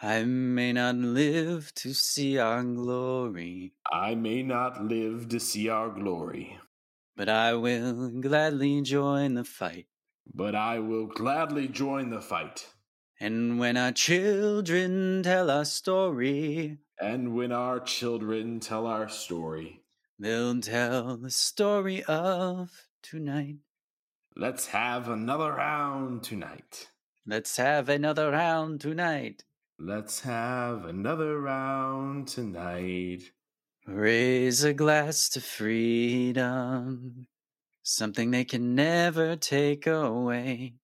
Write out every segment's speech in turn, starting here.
I may not live to see our glory, I may not live to see our glory, but I will gladly join the fight. but I will gladly join the fight. And when our children tell our story, And when our children tell our story, they'll tell the story of tonight. let's have another round tonight. Let's have another round tonight. Let's have another round tonight. Raise a glass to freedom, something they can never take away,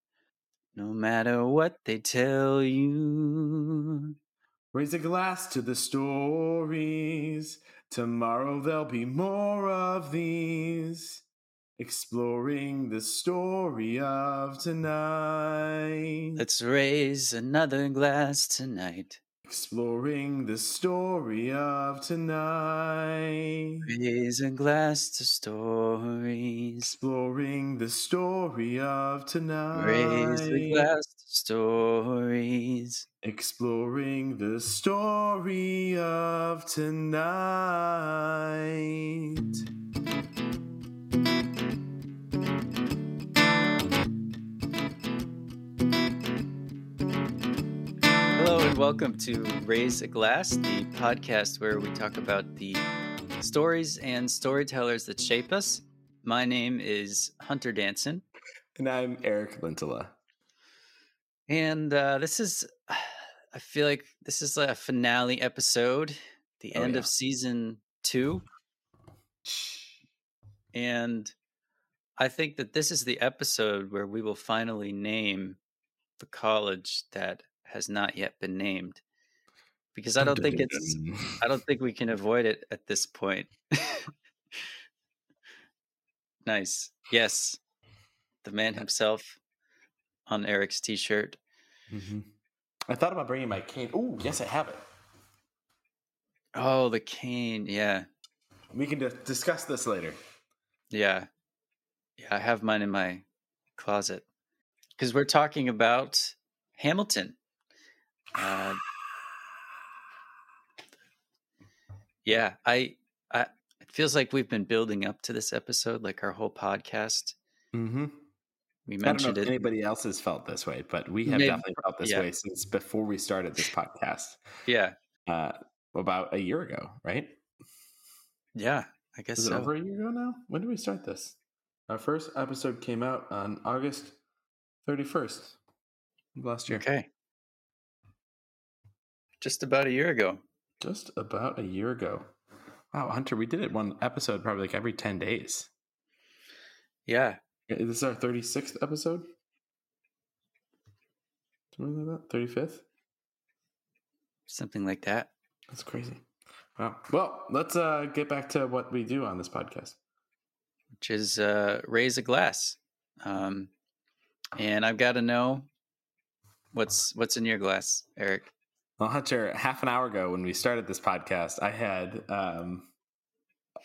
no matter what they tell you. Raise a glass to the stories. Tomorrow there'll be more of these. Exploring the story of tonight. Let's raise another glass tonight. Exploring the story of tonight. Raise a glass to stories. Exploring the story of tonight. Raise a glass to stories. Exploring the story of tonight. And welcome to Raise a Glass, the podcast where we talk about the stories and storytellers that shape us. My name is Hunter Danson, And I'm Eric Lintela. and uh, this is, I feel like this is a finale episode, the Oh, end yeah. of season two. And I think that this is the episode where we will finally name the college that has not yet been named. Because I don't think it's I don't think we can avoid it at this point. nice. Yes. The man himself on Eric's t-shirt. Mhm. I thought about bringing my cane. Oh, yes, I have it. Oh, the cane. Yeah. We can di- discuss this later. Yeah. Yeah, I have mine in my closet. Cuz we're talking about Hamilton. Uh, yeah, I I it feels like we've been building up to this episode like our whole podcast. Mm-hmm. We I don't know mentioned if it. anybody else has felt this way, but we have Maybe- definitely felt this yeah. way since before we started this podcast, Yeah. uh, about a year ago, right? Yeah, I guess Is so. over a year ago now? When did we start this? Our first episode came out on August 31st last year. Okay. Just about a year ago. Just about a year ago. Wow, Hunter, we did it one episode probably like every 10 days. Yeah. This is our 36th episode? Something like that? 35th? Something like that. That's crazy. Wow. Well, let's uh, get back to what we do on this podcast. Which is uh raise a glass. Um and I've got to know what's what's in your glass, Eric. Well, Hunter, half an hour ago when we started this podcast, I had um,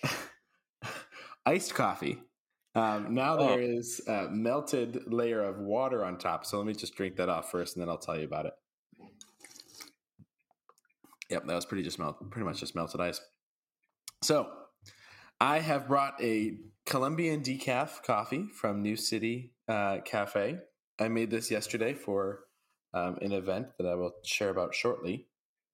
iced coffee. Um, now Oh. there is a melted layer of water on top. So let me just drink that off first, and then I'll tell you about it. Yep, that was pretty just melt, pretty much just melted ice. So I have brought a Colombian decaf coffee from New City uh, Cafe. I made this yesterday for um, an event that I will share about shortly.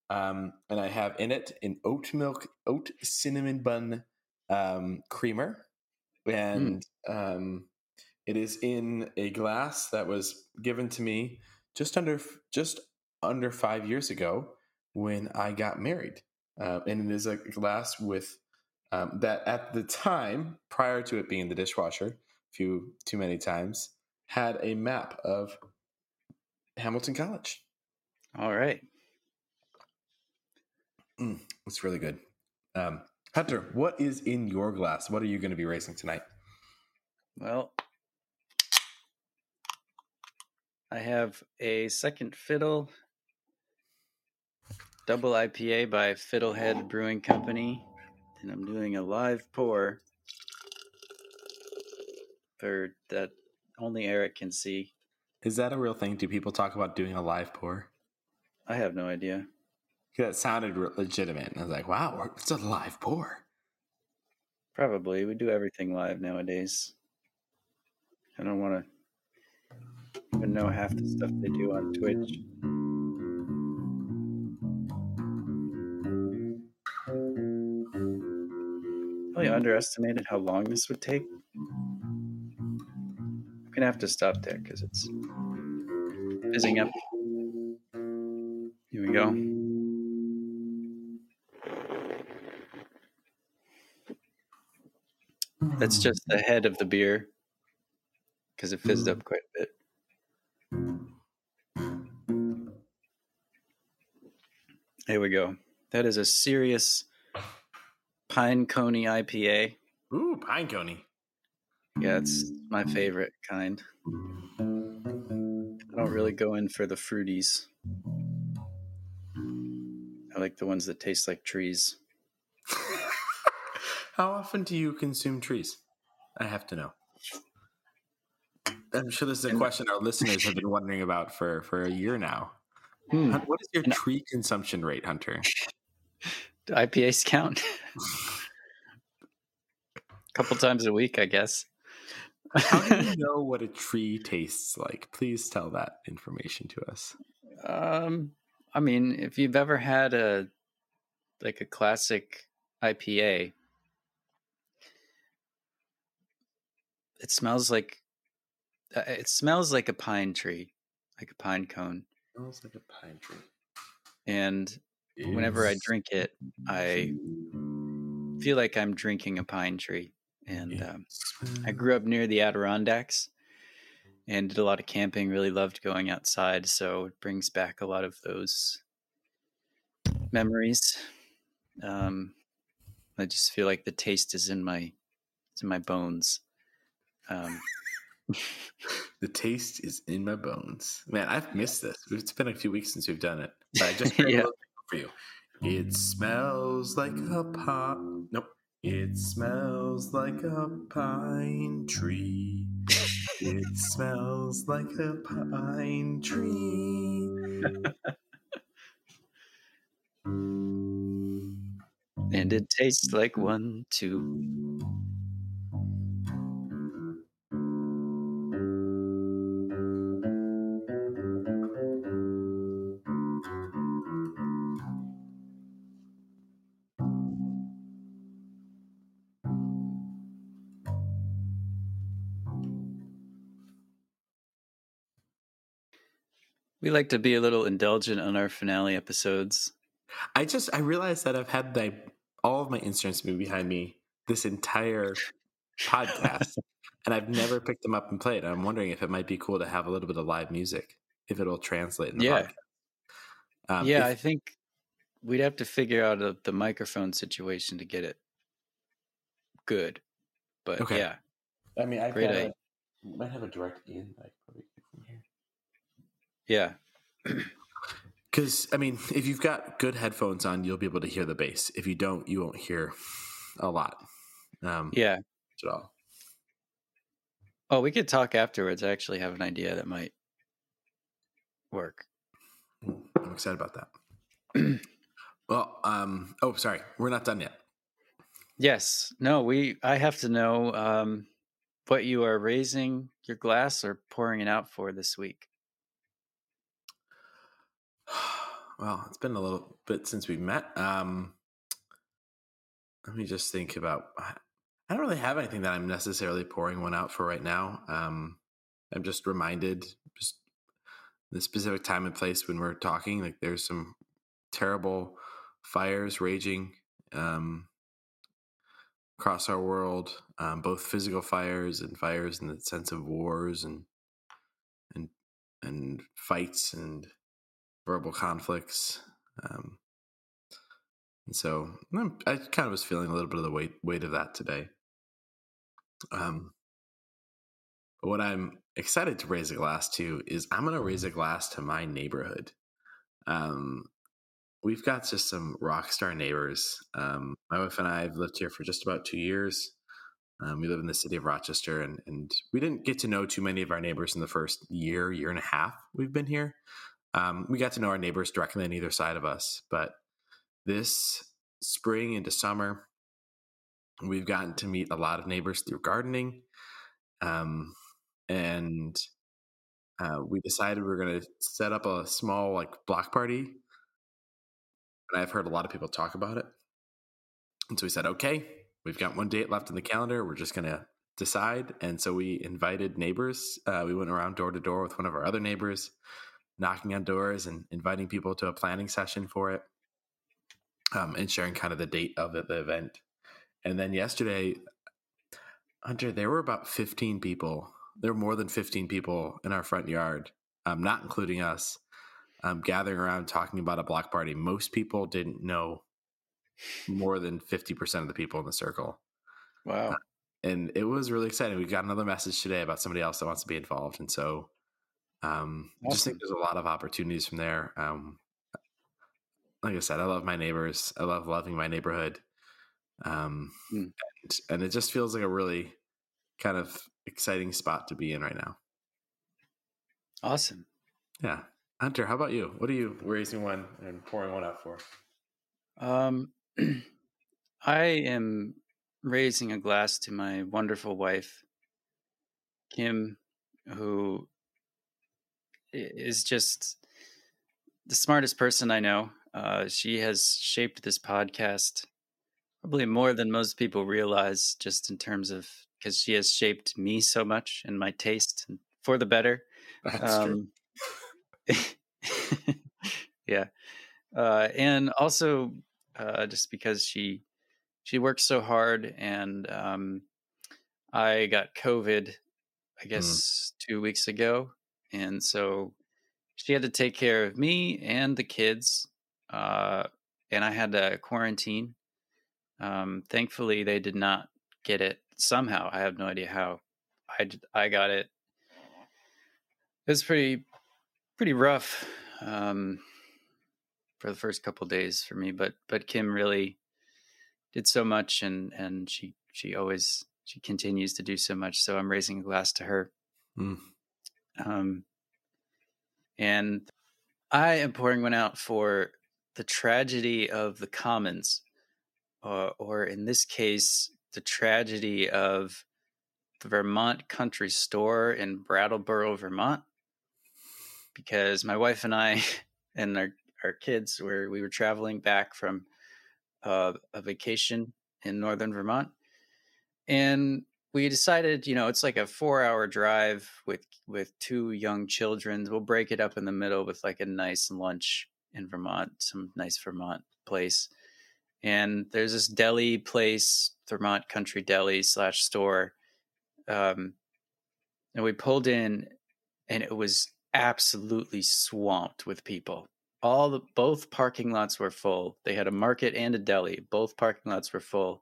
Um, and I have in it an oat milk, oat cinnamon bun um, creamer. And um, it is in a glass that was given to me just under just under five years ago when I got married. Uh, and it is a glass with um, that at the time, prior to it being the dishwasher, a few too many times, had a map of Hamilton College. All right. Mm, it's really good. Um, Hunter, what is in your glass? What are you going to be racing tonight? Well, I have a second fiddle double IPA by Fiddlehead Brewing Company, and I'm doing a live pour for that only Eric can see. Is that a real thing? Do people talk about doing a live pour? I have no idea. That sounded legitimate. And I was like, wow, it's a live pour. Probably. We do everything live nowadays. I don't want to even know half the stuff they do on Twitch. Really underestimated how long this would take. Gonna have to stop there because it's fizzing up. Here we go. That's just the head of the beer because it fizzed up quite a bit. Here we go. That is a serious pine coney IPA. Ooh, pine coney. Yeah, it's my favorite kind. I don't really go in for the fruities. I like the ones that taste like trees. How often do you consume trees? I have to know. I'm sure this is a question our listeners have been wondering about for for a year now. Hmm. What is your tree consumption rate, Hunter? Do IPAs count? a couple times a week, I guess. How do you know what a tree tastes like? Please tell that information to us. Um, I mean, if you've ever had a like a classic IPA, it smells like uh, it smells like a pine tree, like a pine cone. It smells like a pine tree. And whenever I drink it, I feel like I'm drinking a pine tree. And um, I grew up near the Adirondacks and did a lot of camping. Really loved going outside, so it brings back a lot of those memories. Um, I just feel like the taste is in my it's in my bones. Um, the taste is in my bones. Man, I've missed this. It's been a few weeks since we've done it. But I just yeah. for you. It smells like a pop. Nope. It smells like a pine tree. It smells like a pine tree. and it tastes like one, too. We like to be a little indulgent on our finale episodes. I just I realized that I've had my all of my instruments be behind me this entire podcast, and I've never picked them up and played. I'm wondering if it might be cool to have a little bit of live music, if it'll translate in the yeah. podcast. Um, yeah, if, I think we'd have to figure out a, the microphone situation to get it good. But okay. yeah, I mean, I might have a direct in like yeah. Because, I mean, if you've got good headphones on, you'll be able to hear the bass. If you don't, you won't hear a lot. Um, yeah. At all. Oh, we could talk afterwards. I actually have an idea that might work. I'm excited about that. well, um, oh, sorry. We're not done yet. Yes. No, we, I have to know um, what you are raising your glass or pouring it out for this week. well, it's been a little bit since we met. Um, let me just think about. I don't really have anything that I'm necessarily pouring one out for right now. Um, I'm just reminded, just the specific time and place when we're talking. Like, there's some terrible fires raging um, across our world, um, both physical fires and fires in the sense of wars and and and fights and verbal conflicts. Um, and so I kind of was feeling a little bit of the weight weight of that today. Um, but what I'm excited to raise a glass to is I'm going to raise a glass to my neighborhood. Um, we've got just some rock star neighbors. Um, my wife and I have lived here for just about two years. Um, we live in the city of Rochester, and, and we didn't get to know too many of our neighbors in the first year, year and a half we've been here. Um, we got to know our neighbors directly on either side of us, but this spring into summer, we've gotten to meet a lot of neighbors through gardening. Um, and uh, we decided we are going to set up a small like block party. And I've heard a lot of people talk about it. And so we said, okay, we've got one date left in the calendar. We're just going to decide. And so we invited neighbors. Uh, we went around door to door with one of our other neighbors, knocking on doors and inviting people to a planning session for it um, and sharing kind of the date of the, the event. And then yesterday, Hunter, there were about 15 people. There were more than 15 people in our front yard, um, not including us, um, gathering around talking about a block party. Most people didn't know more than 50% of the people in the circle. Wow. Uh, and it was really exciting. We got another message today about somebody else that wants to be involved. And so um, awesome. just think there's a lot of opportunities from there. Um, like I said, I love my neighbors. I love loving my neighborhood. Um, mm. and, and it just feels like a really kind of exciting spot to be in right now. Awesome. Yeah. Hunter, how about you? What are you raising one and pouring one out for? Um, I am raising a glass to my wonderful wife, Kim, who is just the smartest person I know. Uh, she has shaped this podcast probably more than most people realize, just in terms of because she has shaped me so much and my taste for the better. That's um, true. yeah, uh, and also uh, just because she she works so hard, and um, I got COVID, I mm. guess mm. two weeks ago, and so she had to take care of me and the kids, uh, and I had to quarantine. Um, thankfully, they did not get it somehow. I have no idea how. I I got it. It was pretty pretty rough um, for the first couple days for me, but but Kim really did so much, and and she she always she continues to do so much. So I'm raising a glass to her. Mm. Um, and I am pouring one out for the tragedy of the commons, uh, or in this case, the tragedy of the Vermont Country Store in Brattleboro, Vermont. Because my wife and I and our, our kids were we were traveling back from uh, a vacation in northern Vermont, and we decided, you know, it's like a four-hour drive with with two young children. We'll break it up in the middle with like a nice lunch in Vermont, some nice Vermont place. And there's this deli place, Vermont Country Deli slash store. Um, and we pulled in, and it was absolutely swamped with people. All the both parking lots were full. They had a market and a deli. Both parking lots were full.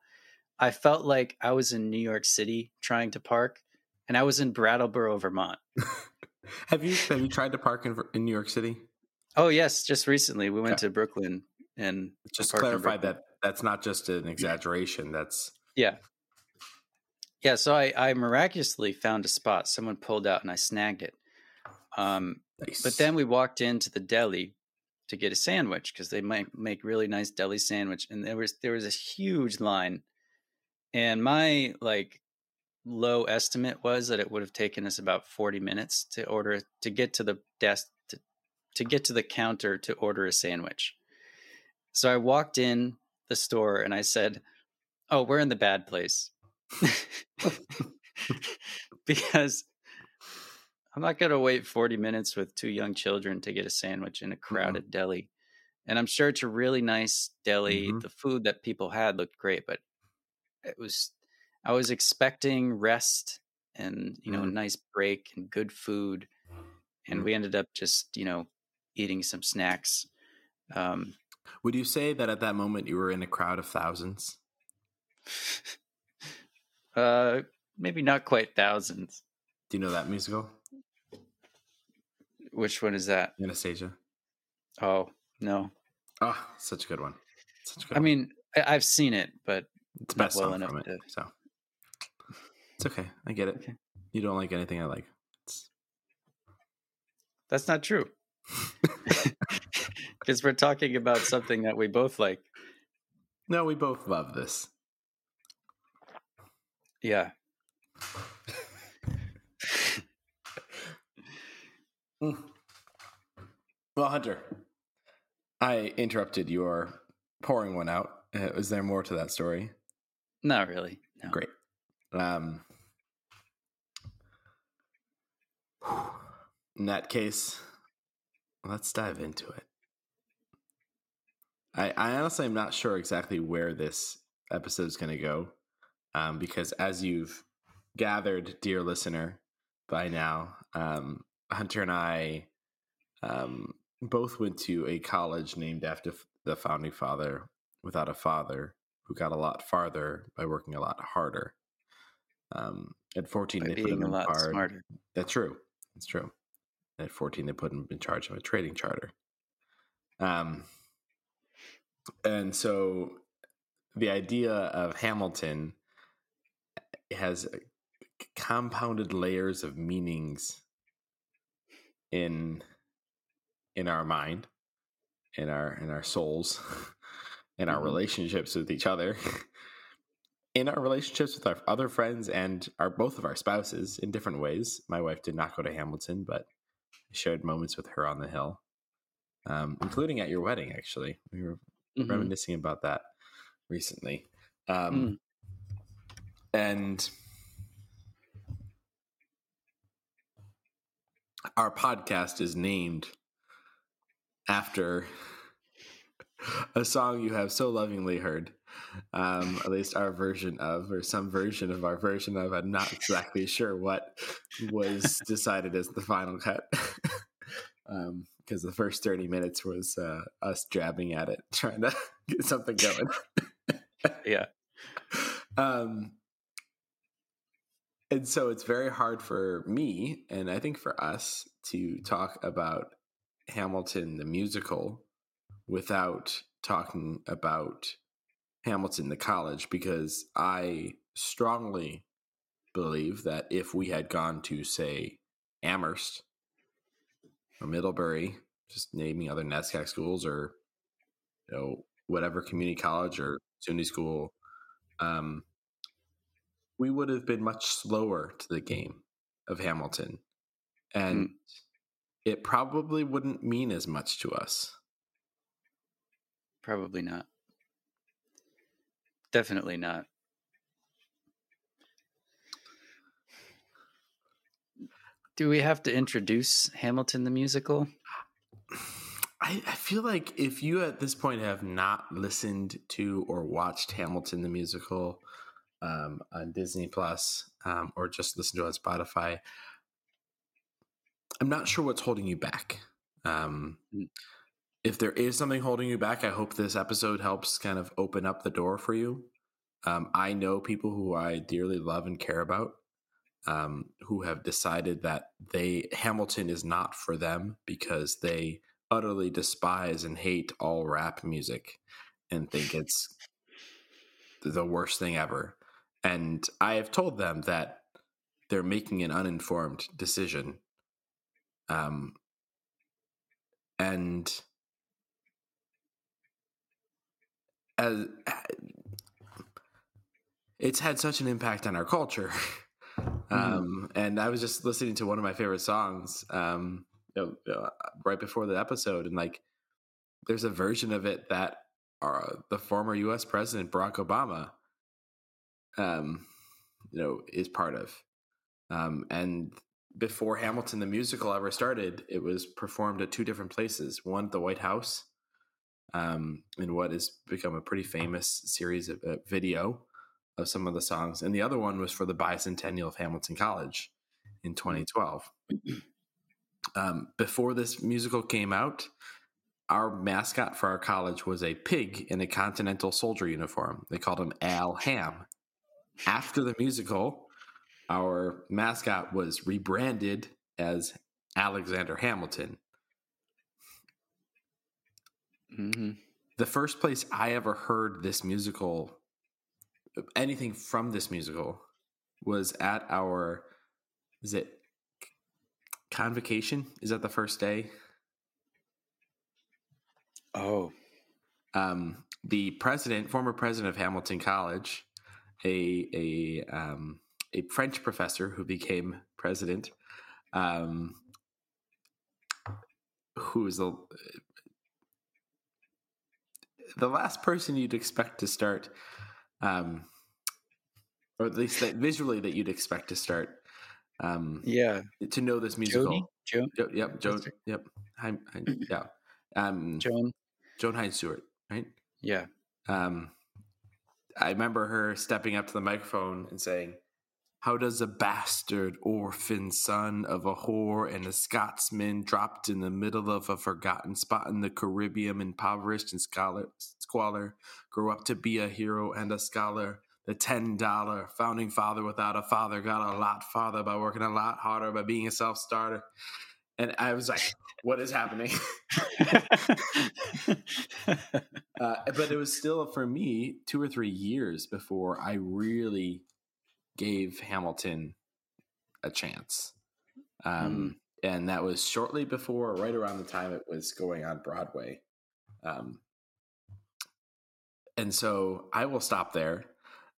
I felt like I was in New York City trying to park, and I was in Brattleboro, Vermont. have you have you tried to park in, in New York City? Oh yes, just recently we went okay. to Brooklyn and just clarify that that's not just an exaggeration. That's yeah, yeah. So I I miraculously found a spot. Someone pulled out and I snagged it. Um, nice. but then we walked into the deli to get a sandwich because they might make really nice deli sandwich, and there was there was a huge line, and my like low estimate was that it would have taken us about 40 minutes to order to get to the desk to get to the counter to order a sandwich. So I walked in the store and I said, "Oh, we're in the bad place." because I'm not going to wait 40 minutes with two young children to get a sandwich in a crowded mm-hmm. deli. And I'm sure it's a really nice deli. Mm-hmm. The food that people had looked great, but it was I was expecting rest and, you know, mm-hmm. a nice break and good food. And mm. we ended up just, you know, eating some snacks. Um, Would you say that at that moment you were in a crowd of thousands? uh, maybe not quite thousands. Do you know that musical? Which one is that? Anastasia. Oh no. Oh, such a good one. Such a good I one. mean, I- have seen it, but it's best well enough it, to... So it's okay. I get it. Okay. You don't like anything I like. It's... That's not true. Because we're talking about something that we both like. No, we both love this. Yeah. Well, Hunter, I interrupted your pouring one out. Uh, is there more to that story? Not really. No. Great. Um, in that case, let's dive into it. I, I honestly am not sure exactly where this episode is going to go, um, because as you've gathered, dear listener, by now, um, Hunter and I um, both went to a college named after the founding father without a father who got a lot farther by working a lot harder. Um, at 14, By they put him a in lot charge. smarter. That's true. That's true. At 14, they put him in charge of a trading charter. Um, and so the idea of Hamilton has compounded layers of meanings in in our mind, in our in our souls, in our Mhm. relationships with each other, in our relationships with our other friends and our both of our spouses in different ways. My wife did not go to Hamilton, but I shared moments with her on the hill, um, including at your wedding. Actually, we were Mhm. reminiscing about that recently. Um, Mm. And our podcast is named after a song you have so lovingly heard. Um, at least our version of, or some version of our version of. I'm not exactly sure what was decided as the final cut. um, because the first 30 minutes was uh, us jabbing at it, trying to get something going. Yeah. um, and so it's very hard for me, and I think for us, to talk about Hamilton the musical without talking about Hamilton the college, because I strongly believe that if we had gone to, say, Amherst or Middlebury, just naming other NESCAC schools or you know whatever community college or SUNY school, um, we would have been much slower to the game of Hamilton, and it probably wouldn't mean as much to us. Probably not. Definitely not. Do we have to introduce Hamilton the musical? I, I feel like if you at this point have not listened to or watched Hamilton the musical um, on Disney Plus um, or just listened to it on Spotify, I'm not sure what's holding you back. Um, Mm. If there is something holding you back, I hope this episode helps kind of open up the door for you. Um, I know people who I dearly love and care about um, who have decided that they Hamilton is not for them because they utterly despise and hate all rap music and think it's the worst thing ever. And I have told them that they're making an uninformed decision. Um, and as it's had such an impact on our culture. Um, and I was just listening to one of my favorite songs, um, you know, uh, right before the episode, and like, there's a version of it that uh, the former U.S. President Barack Obama, um, you know, is part of. Um, and before Hamilton the musical ever started, it was performed at two different places. One at the White House, um, in what has become a pretty famous series of uh, video of some of the songs, and the other one was for the bicentennial of Hamilton College in 2012. Um, before this musical came out, our mascot for our college was a pig in a Continental soldier uniform. They called him Al Ham. After the musical, our mascot was rebranded as Alexander Hamilton. Hmm The first place I ever heard this musical, anything from this musical, was at our, is it convocation? Is that the first day? Oh, um, the president, former president of Hamilton College, a a um, a French professor who became president, um, who is the the last person you'd expect to start, um, or at least that visually that you'd expect to start. Um, yeah, to know this musical. Joan, Jo- yep, Joan. Yep, Hein, Hein, yeah. Um, Joan. Joan Hines Stewart, right? Yeah. Um, I remember her stepping up to the microphone and saying, How does a bastard orphan son of a whore and a Scotsman dropped in the middle of a forgotten spot in the Caribbean, impoverished and scholar, squalor, grow up to be a hero and a scholar? The $10 founding father without a father got a lot farther by working a lot harder, by being a self starter. And I was like, What is happening? uh, but it was still for me two or three years before I really gave Hamilton a chance. Um, mm. And that was shortly before, right around the time it was going on Broadway. Um, and so I will stop there.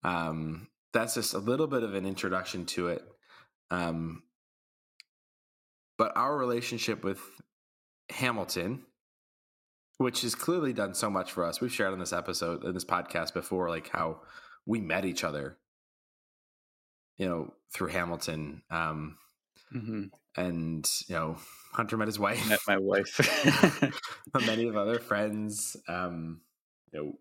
Um, that's just a little bit of an introduction to it. Um, but our relationship with Hamilton, which has clearly done so much for us. We've shared on this episode, in this podcast before, like how we met each other, you know, through Hamilton. Um, mm-hmm. And, you know, Hunter met his wife. Met my wife. many of other friends. Um, you know,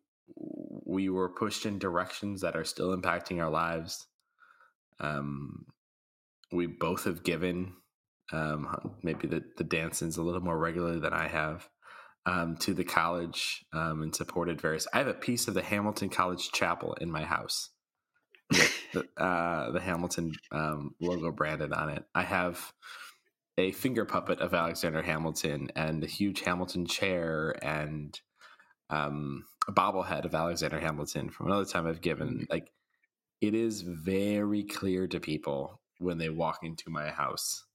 we were pushed in directions that are still impacting our lives. Um, we both have given um, maybe the, the Dansons a little more regularly than I have, um, to the college um, and supported various. I have a piece of the Hamilton College Chapel in my house, with the, uh, the Hamilton um, logo branded on it. I have a finger puppet of Alexander Hamilton and a huge Hamilton chair and um, a bobblehead of Alexander Hamilton from another time I've given. Mm. Like, it is very clear to people when they walk into my house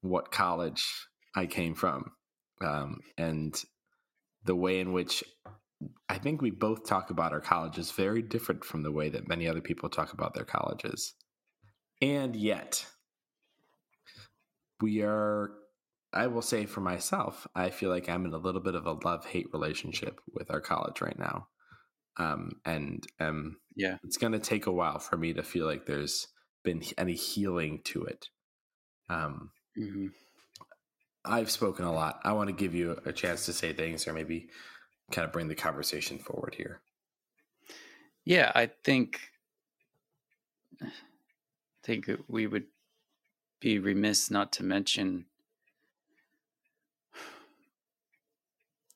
what college I came from, um, and the way in which I think we both talk about our colleges very different from the way that many other people talk about their colleges. And yet, we are, I will say for myself, I feel like I'm in a little bit of a love hate relationship with our college right now. Um, and um, yeah, it's going to take a while for me to feel like there's been any healing to it. Um, Mm-hmm. I've spoken a lot. I want to give you a chance to say things or maybe kind of bring the conversation forward here. Yeah, I think I think we would be remiss not to mention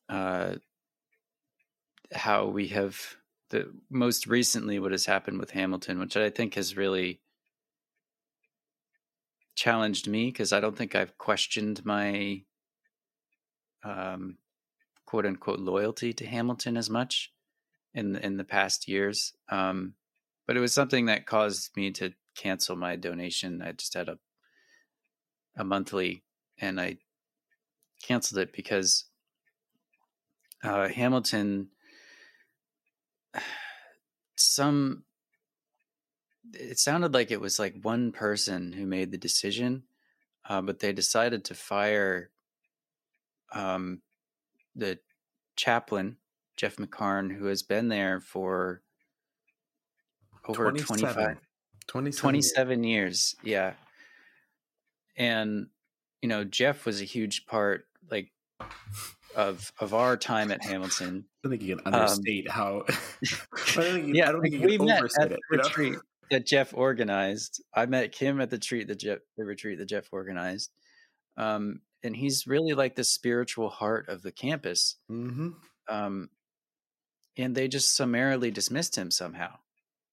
uh, how we have the most recently what has happened with Hamilton, which I think has really challenged me because I don't think I've questioned my um, quote unquote loyalty to Hamilton as much in in the past years. Um, but it was something that caused me to cancel my donation. I just had a a monthly, and I canceled it because uh, Hamilton. Some it sounded like it was like one person who made the decision, uh, but they decided to fire um, the chaplain, Jeff McArn, who has been there for over 27, 25, 27, 27 years. Yeah. And, you know, Jeff was a huge part, like, of of our time at Hamilton. I don't think you can um, understate um, how. I don't think you, yeah, I don't think you we met at the retreat that Jeff organized. I met Kim at the retreat that Jeff the retreat that Jeff organized. Um, and he's really like the spiritual heart of the campus. Mm-hmm. Um, and they just summarily dismissed him somehow.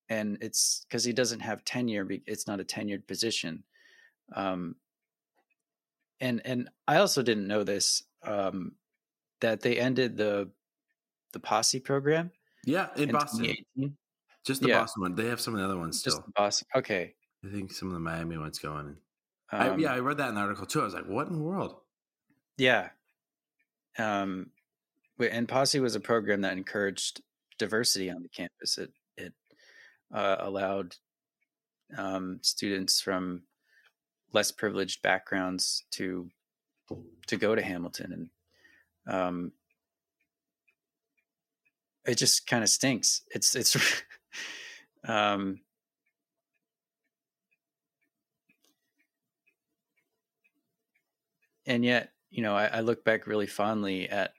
And it's because he doesn't have tenure. It's not a tenured position. Um, and and I also didn't know this um, that they ended the the posse program. Yeah, in, in Boston. Just the yeah. Boston one. They have some of the other ones still. Just the Boston. Okay. I think some of the Miami ones going. Um, I, yeah, I read that in the article too. I was like, "What in the world?" Yeah. Um, and Posse was a program that encouraged diversity on the campus. It it uh, allowed um, students from less privileged backgrounds to to go to Hamilton, and um, it just kind of stinks. It's it's um, and yet you know I, I, look back really fondly at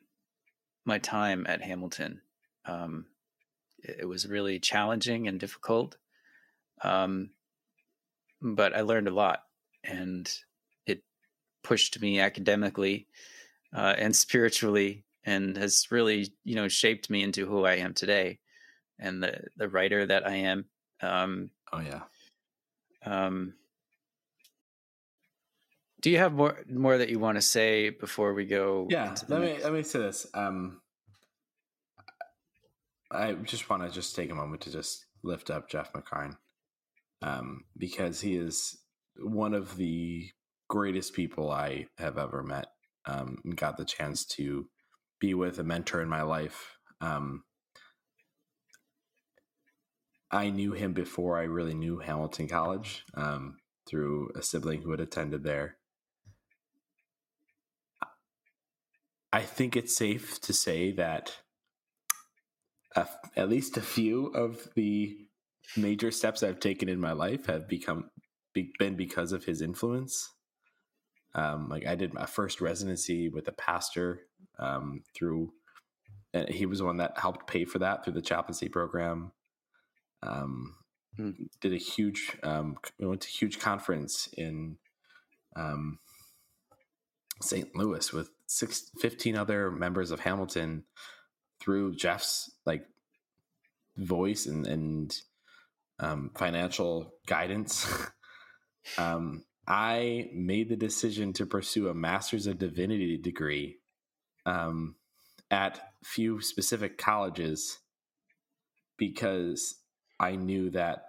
my time at Hamilton. Um, it, it, was really challenging and difficult, um, but I learned a lot, and it pushed me academically uh, and spiritually, and has really you know shaped me into who I am today, and the the writer that I am. Um, oh yeah. Um, do you have more more that you want to say before we go? Yeah, let me let me say this. Um, I just want to just take a moment to just lift up Jeff McArn, um, because he is one of the greatest people I have ever met. Um, and got the chance to be with a mentor in my life. Um, I knew him before I really knew Hamilton College um, through a sibling who had attended there. I think it's safe to say that a, at least a few of the major steps I've taken in my life have become be, been because of his influence. Um, like I did my first residency with a pastor um, through, and he was the one that helped pay for that through the chaplaincy program. Um, hmm. Did a huge, um, we went to a huge conference in um, St. Louis with six, 15 other members of Hamilton through Jeff's like voice and, and um, financial guidance. um, I made the decision to pursue a Master's of Divinity degree um, at few specific colleges because I knew that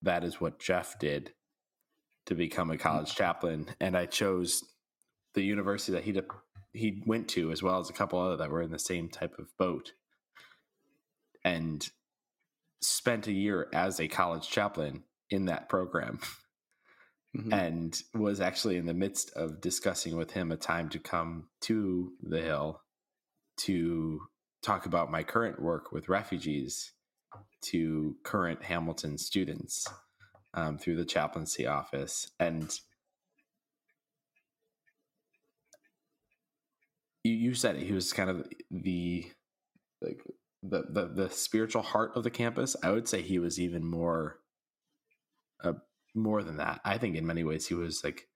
that is what Jeff did to become a college chaplain, and I chose the university that he he went to, as well as a couple other that were in the same type of boat, and spent a year as a college chaplain in that program. Mm-hmm. And was actually in the midst of discussing with him a time to come to the Hill to talk about my current work with refugees to current Hamilton students um, through the chaplaincy office. And you, you said it, he was kind of the like the, the the spiritual heart of the campus. I would say he was even more uh, more than that. I think in many ways he was like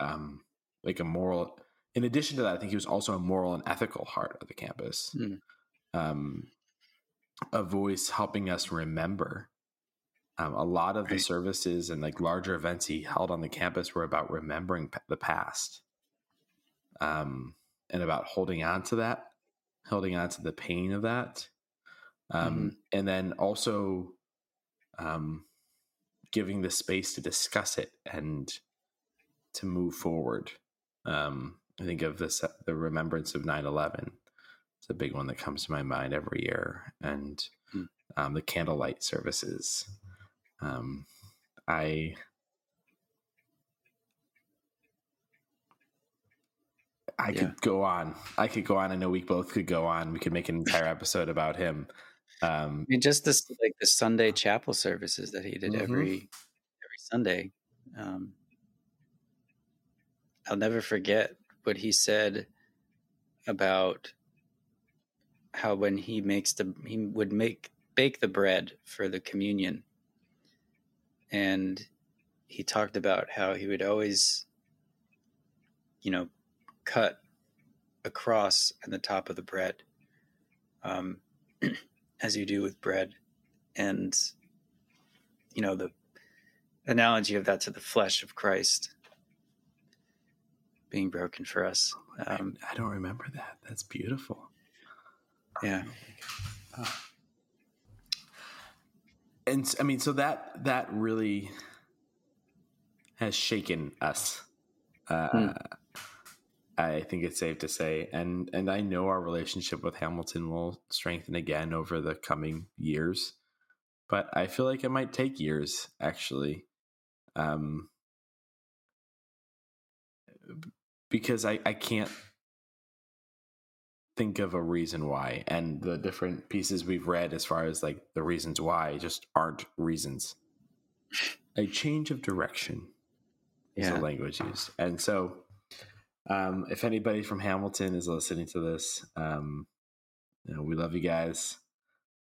um like a moral in addition to that, I think he was also a moral and ethical heart of the campus. Mm. Um a voice helping us remember. Um, a lot of right. the services and like larger events he held on the campus were about remembering the past um, and about holding on to that, holding on to the pain of that, um, mm-hmm. and then also um, giving the space to discuss it and to move forward. Um, I think of this the remembrance of 9-11. It's a big one that comes to my mind every year, and mm. um, the candlelight services. Um, I I yeah. could go on. I could go on. I know we both could go on. We could make an entire episode about him. Um, I mean, just this like the Sunday chapel services that he did mm-hmm. every every Sunday. Um, I'll never forget what he said about how when he makes the he would make bake the bread for the communion, and he talked about how he would always, you know, cut across in the top of the bread, um, as you do with bread, and you know the analogy of that to the flesh of Christ being broken for us. Um, I, I, don't remember that. That's beautiful. Yeah. Oh. And I mean, so that that really has shaken us. Uh, hmm I think it's safe to say, and and I know our relationship with Hamilton will strengthen again over the coming years, but I feel like it might take years actually, um, because I I can't think of a reason why, and the different pieces we've read as far as like the reasons why just aren't reasons. A change of direction is yeah. the language used, and so um, if anybody from Hamilton is listening to this, um, you know, we love you guys.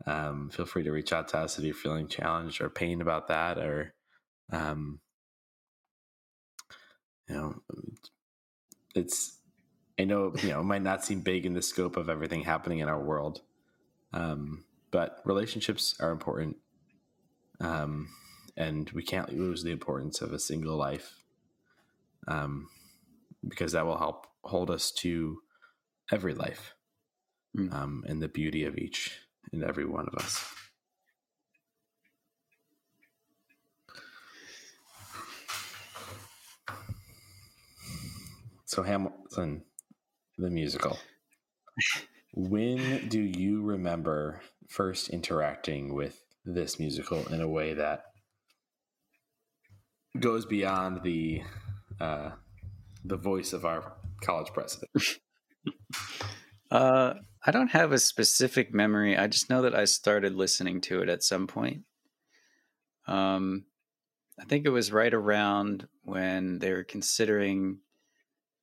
Um, feel free to reach out to us if you're feeling challenged or pained about that, or um, you know, it's. I know you know it might not seem big in the scope of everything happening in our world, um, but relationships are important, um, and we can't lose the importance of a single life. Um, because that will help hold us to every life mm. um, and the beauty of each and every one of us. So, Hamilton, the musical. when do you remember first interacting with this musical in a way that goes beyond the uh, the voice of our college president? uh, I don't have a specific memory. I just know that I started listening to it at some point. Um, I think it was right around when they were considering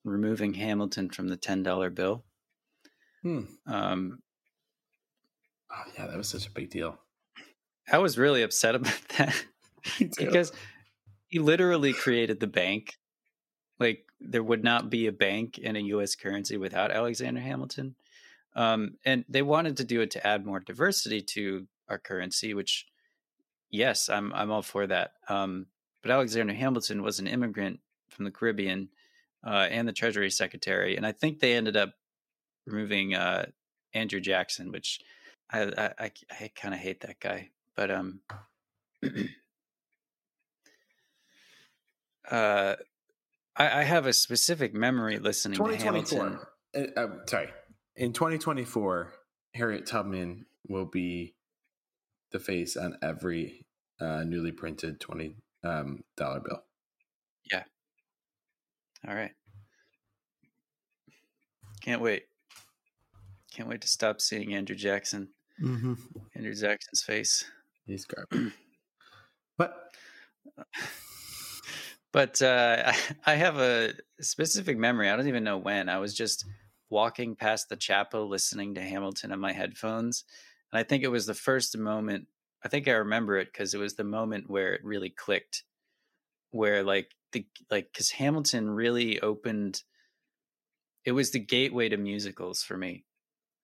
removing Hamilton from the ten dollar bill. Hmm. Um, oh, yeah, that was such a big deal. I was really upset about that because he literally created the bank like there would not be a bank in a U.S. currency without Alexander Hamilton. Um, and they wanted to do it to add more diversity to our currency, which, yes, I'm I'm all for that. Um, but Alexander Hamilton was an immigrant from the Caribbean uh, and the Treasury Secretary, and I think they ended up removing uh, Andrew Jackson, which I I, I, I kind of hate that guy, but um. uh I, I have a specific memory listening to Hamilton. Uh, uh, sorry, in 2024, Harriet Tubman will be the face on every uh, newly printed twenty um, dollar bill. Yeah. All right. Can't wait. Can't wait to stop seeing Andrew Jackson. Mm-hmm. Andrew Jackson's face. He's garbage. but But uh, I have a specific memory. I don't even know when. I was just walking past the chapel listening to Hamilton on my headphones. And I think it was the first moment. I think I remember it because it was the moment where it really clicked, where like the like because Hamilton really opened. It was the gateway to musicals for me,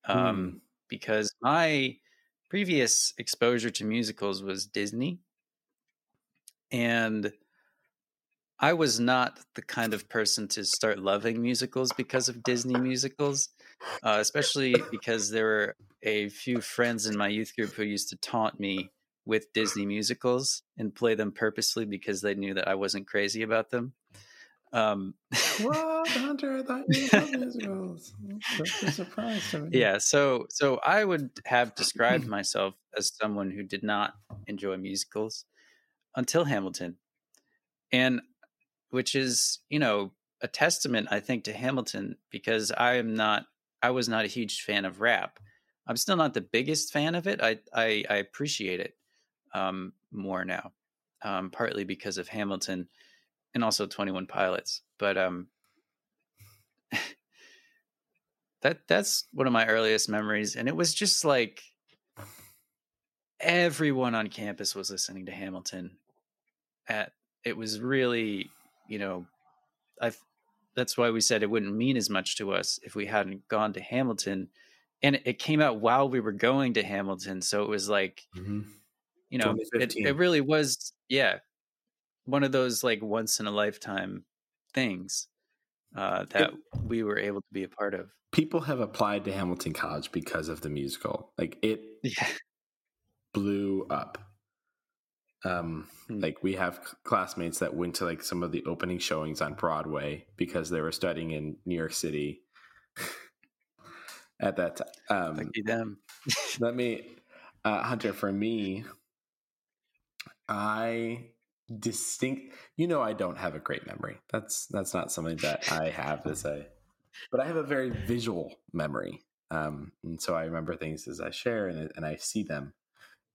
um, hmm. because my previous exposure to musicals was Disney, and I was not the kind of person to start loving musicals because of Disney musicals, uh, especially because there were a few friends in my youth group who used to taunt me with Disney musicals and play them purposely because they knew that I wasn't crazy about them. Um, what Hunter? I thought you loved musicals. That's a surprise to me. Yeah, so so I would have described myself as someone who did not enjoy musicals until Hamilton, and which is you know a testament i think to hamilton because i am not i was not a huge fan of rap. I'm still not the biggest fan of it. I i, I appreciate it um, more now um, partly because of hamilton and also 21 pilots but um that that's one of my earliest memories and it was just like everyone on campus was listening to hamilton at it was really you know, I that's why we said it wouldn't mean as much to us if we hadn't gone to Hamilton. And it came out while we were going to Hamilton. So it was like, mm-hmm. you know, it, it really was, yeah, one of those like once in a lifetime things uh, that it, we were able to be a part of. People have applied to Hamilton College because of the musical. Like it yeah. blew up. Um, hmm. Like we have classmates that went to like some of the opening showings on Broadway because they were studying in New York City at that time. Um, Lucky them. let me, uh, Hunter. For me, I distinct. You know, I don't have a great memory. That's that's not something that I have as a. But I have a very visual memory, um, and so I remember things as I share and and I see them,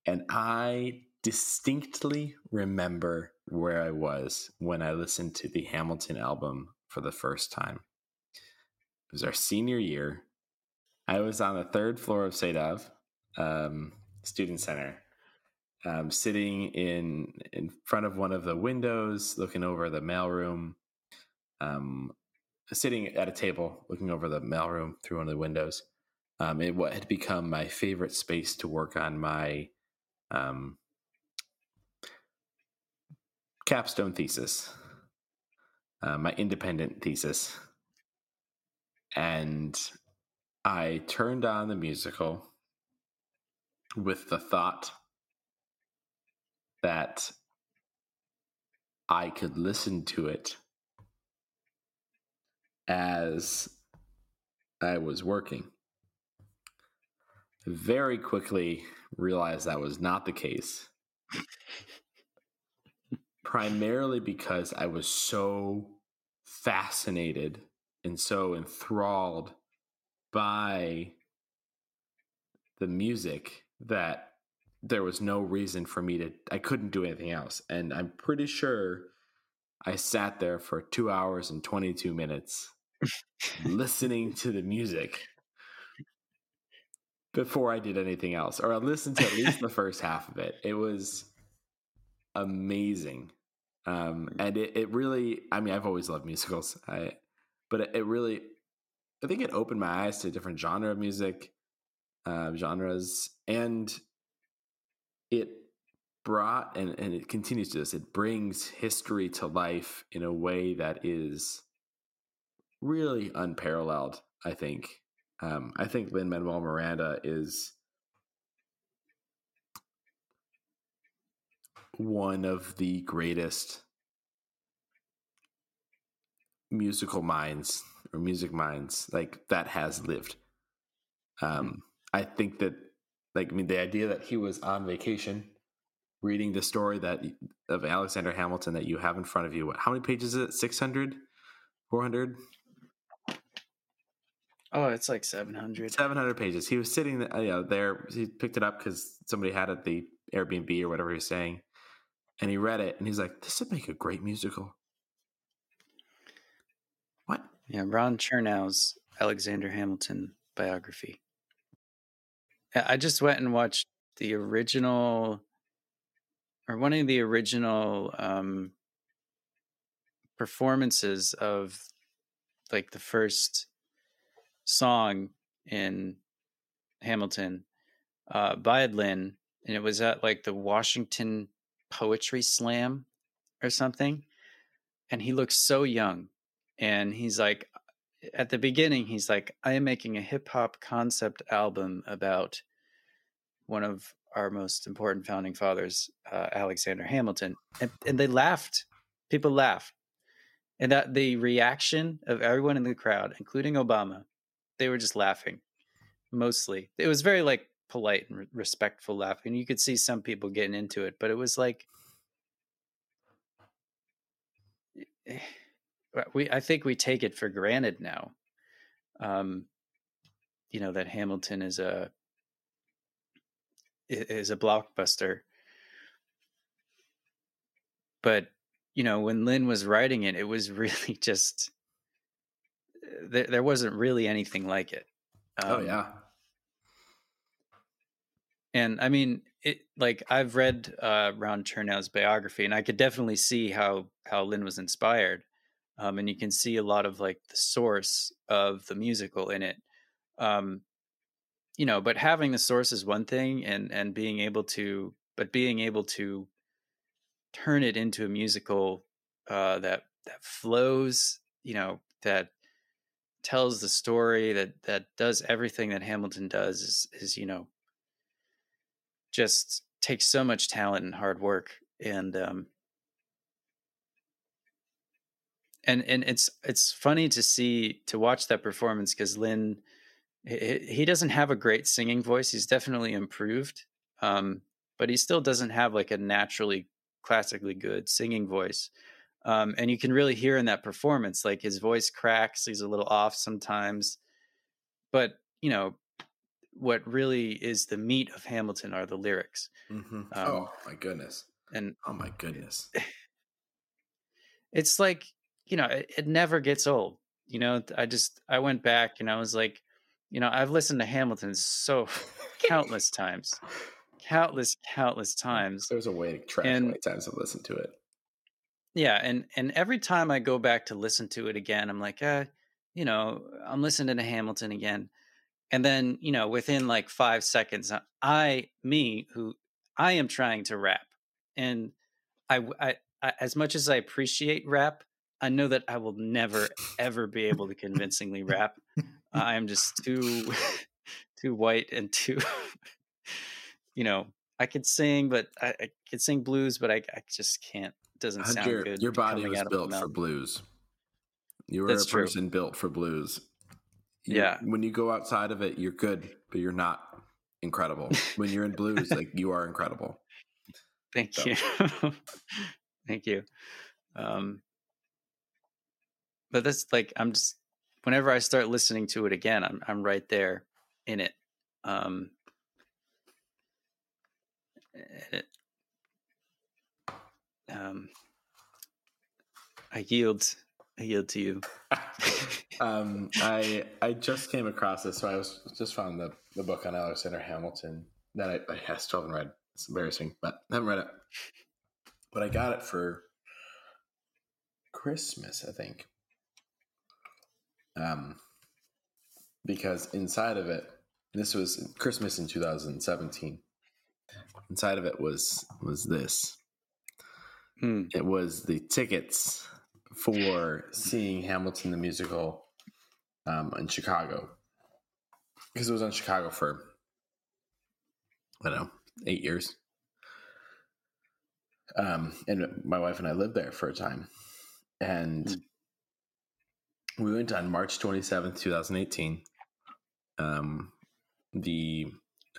and I distinctly remember where I was when I listened to the Hamilton album for the first time. It was our senior year. I was on the third floor of Sadove um, Student Center, um, sitting in in front of one of the windows, looking over the mailroom. Um, sitting at a table, looking over the mailroom through one of the windows. Um, it what had become my favorite space to work on my um, capstone thesis, uh, my independent thesis. And I turned on the musical with the thought that I could listen to it as I was working. Very quickly realized that was not the case primarily because I was so fascinated and so enthralled by the music that there was no reason for me to I couldn't do anything else and I'm pretty sure I sat there for 2 hours and 22 minutes listening to the music before I did anything else or I listened to at least the first half of it it was amazing. Um, and it, it really, I mean, I've always loved musicals. I, but it, it really, I think it opened my eyes to different genre of music, uh, genres, and it brought and, and it continues to this. It brings history to life in a way that is really unparalleled. I think. Um, I think Lin Manuel Miranda is one of the greatest musical minds or music minds like that has lived. Um, mm-hmm. I think that, like, I mean, the idea that he was on vacation reading the story that of Alexander Hamilton that you have in front of you. What, how many pages is it? 600? 400? Oh, it's like 700. 700 pages. He was sitting there, you know, there. He picked it up because somebody had it the Airbnb or whatever he was saying and he read it and he's like, "This would make a great musical." What? Yeah, Ron Chernow's Alexander Hamilton biography. I just went and watched the original, or one of the original um, performances of like the first song in Hamilton uh, by Lin, and it was at like the Washington poetry slam or something and he looks so young and he's like at the beginning he's like i am making a hip hop concept album about one of our most important founding fathers uh, alexander hamilton and, and they laughed. People laughed. And that the reaction of everyone in the crowd including obama they were just laughing mostly. It was very like polite and respectful laugh and You could see some people getting into it, but it was like eh, we I think we take it for granted now. Um you know that Hamilton is a is a blockbuster. But you know, when Lin was writing it, it was really just eh, there, there wasn't really anything like it. Oh, um, oh yeah, and I mean, it like I've read uh, Ron Chernow's biography, and I could definitely see how how Lin was inspired. Um, and you can see a lot of like the source of the musical in it. Um, you know, but having the source is one thing, and and being able to, but being able to turn it into a musical uh, that that flows, you know, that tells the story, that that does everything that Hamilton does is is you know just takes so much talent and hard work. and um, and and it's it's funny to see to watch that performance because he, he, doesn't have a great singing voice. He's definitely improved, um, but he still doesn't have like a naturally classically good singing voice. Um, and you can really hear in that performance, like his voice cracks. He's a little off sometimes, but you know what really is the meat of Hamilton are the lyrics. Mm-hmm. Um, oh my goodness! And oh my goodness, it's like you know it, it never gets old. You know, I just I went back and I was like, you know, I've listened to Hamilton so countless times, countless, countless times. There's a way to track how many times I've listened to it. Yeah, and and every time I go back to listen to it again, I'm like, uh, you know, I'm listening to Hamilton again, and then you know, within like five seconds, uh, I, me, who I am trying to rap, and I, I, I as much as I appreciate rap, I know that I will never ever be able to convincingly rap. I am just too too white and too you know, I could sing but I, I could sing blues but I, I just can't it doesn't sound your, good. Your body was built for blues. You were That's a person true. built for blues. Yeah. When you go outside of it, you're good, but you're not incredible. when you're in blues, like you are incredible. Thank so. you. Thank you. Um, but that's like I'm just whenever I start listening to it again, I'm I'm right there in it. Um, it, um, I yield. I yield to you. um, I I just came across this, so I was just found the, the book on Alexander Hamilton that I, I still haven't read. It's embarrassing, but I haven't read it. But I got it for Christmas, I think um, because inside of it, this was Christmas in 2017. Inside of it was was this. Hmm. It was the tickets for seeing Hamilton the musical um, in Chicago because it was in Chicago for I don't know eight years. Um, and my wife and I lived there for a time, and hmm we went on March 27th, 2018. Um, the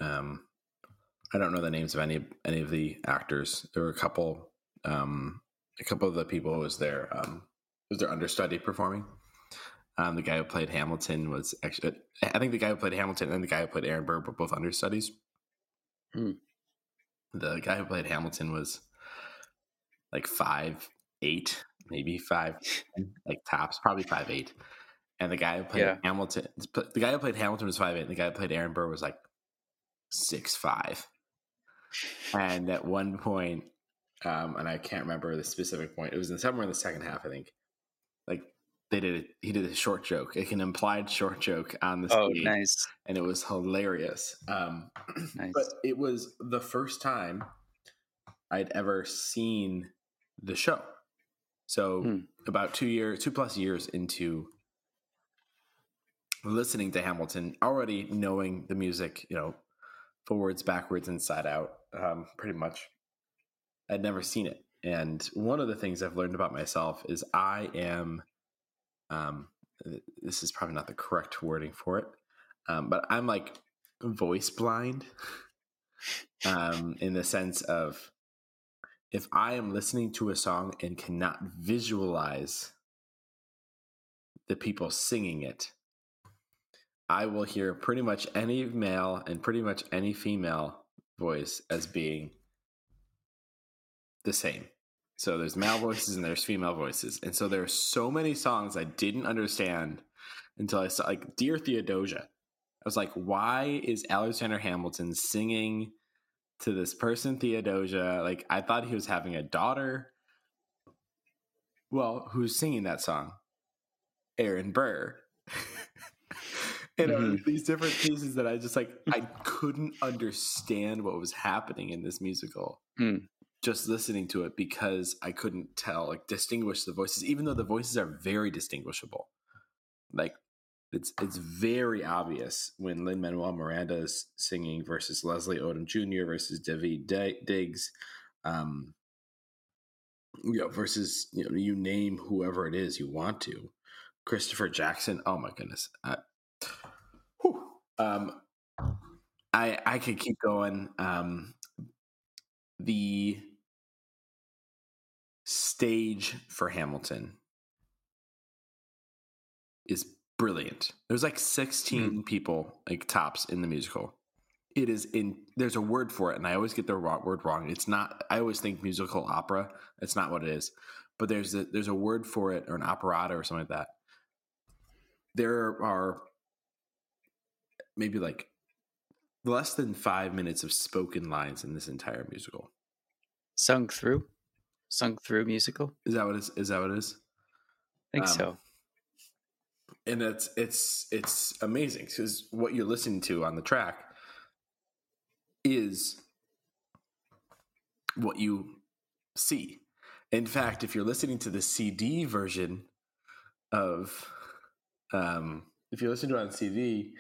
um, I don't know the names of any any of the actors. There were a couple um, a couple of the people was there um, was their understudy performing. Um, the guy who played Hamilton was actually I think the guy who played Hamilton and the guy who played Aaron Burr were both understudies. Hmm. The guy who played Hamilton was like five eight maybe five, like tops, probably five eight. And the guy who played yeah. Hamilton, the guy who played Hamilton was five eight. And the guy who played Aaron Burr was like six five. And at one point, um, and I can't remember the specific point. It was in somewhere in the second half, I think. Like they did, a, he did a short joke, like an implied short joke on the oh, stage. Nice! And it was hilarious. Um, nice. But it was the first time I'd ever seen the show. So hmm. about two years, two plus years into listening to Hamilton, already knowing the music, you know, forwards, backwards, inside out, um, pretty much. I'd never seen it. And one of the things I've learned about myself is I am, um, this is probably not the correct wording for it, um, but I'm like voice blind um, in the sense of if I am listening to a song and cannot visualize the people singing it, I will hear pretty much any male and pretty much any female voice as being the same. So there's male voices and there's female voices. And so there are so many songs I didn't understand until I saw like Dear Theodosia. I was like, why is Alexander Hamilton singing to this person, Theodosia. Like, I thought he was having a daughter. Well, who's singing that song? Aaron Burr. you know, mm-hmm. these different pieces that I just like, I couldn't understand what was happening in this musical. Mm. Just listening to it because I couldn't tell, like, distinguish the voices, even though the voices are very distinguishable. Like, it's it's very obvious when Lin Manuel Miranda is singing versus Leslie Odom Jr. versus Daveed Diggs. Um, Yeah, versus you know you name whoever it is you want to. Christopher Jackson. Oh my goodness. Uh, um, I I could keep going. Um, the stage for Hamilton is brilliant. There's like 16 mm. people like tops in the musical. It is in there's a word for it and I always get the word wrong. It's not I always think musical opera. It's not what it is. But there's a there's a word for it or an operetta or something like that. There are maybe like less than 5 minutes of spoken lines in this entire musical. Sung through? Sung through musical? Is that what it is? Is that what it is? I think um, so and it's it's it's amazing because what you're listening to on the track is what you see. In fact, if you're listening to the CD version of, um, if you listen to it on CD,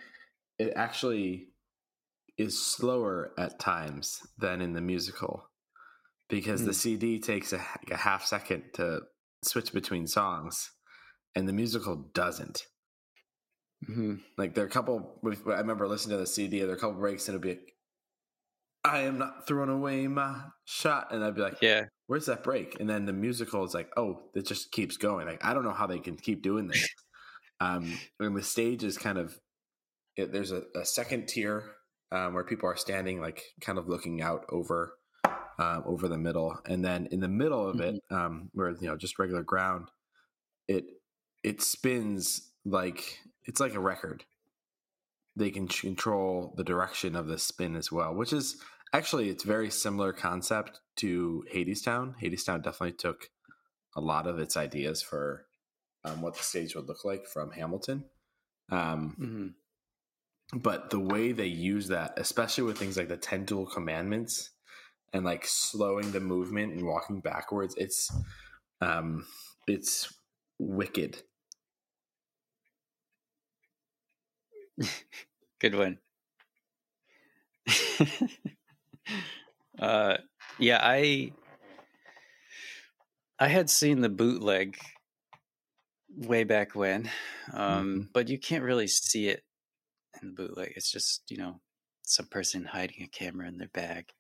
it actually is slower at times than in the musical because mm. the hmm. CD takes a, a half second to switch between songs and the musical doesn't. Mm-hmm. Like there are a couple. I remember listening to the CD. There are a couple breaks, and it'd be, like, "I am not throwing away my shot," and I'd be like, "Yeah, where's that break?" And then the musical is like, "Oh, it just keeps going." Like I don't know how they can keep doing this. um, and the stage is kind of it, there's a, a, second tier um, where people are standing, like kind of looking out over um, over the middle, and then in the middle of mm-hmm. it, um, where you know just regular ground, it it spins like it's like a record. They can control the direction of the spin as well, which is actually it's very similar concept to Hadestown. Hadestown definitely took a lot of its ideas for um, what the stage would look like from Hamilton. Um, mm-hmm. But the way they use that, especially with things like the ten duel commandments and like slowing the movement and walking backwards, it's um, it's wicked. Good one. uh, yeah, I I had seen the bootleg way back when, um, mm-hmm. but you can't really see it in the bootleg. It's just you know some person hiding a camera in their bag,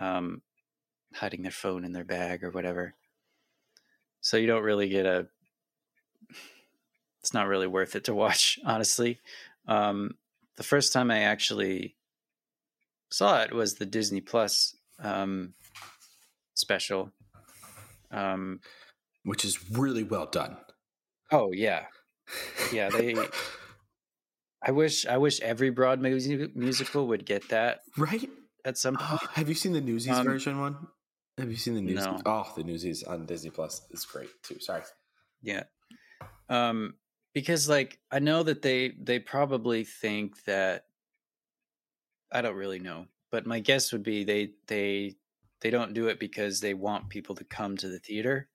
um, hiding their phone in their bag or whatever. So you don't really get a. It's not really worth it to watch, honestly. Um, the first time I actually saw it was the Disney Plus um, special, um, which is really well done. Oh yeah, yeah. They. I wish I wish every Broadway musical would get that right at some point. Have you seen the Newsies um, version one? Have you seen the Newsies? No. Oh, the Newsies on Disney Plus is great too. Sorry. Yeah. Um, because like I know that they they probably think that I don't really know, but my guess would be they they they don't do it because they want people to come to the theater.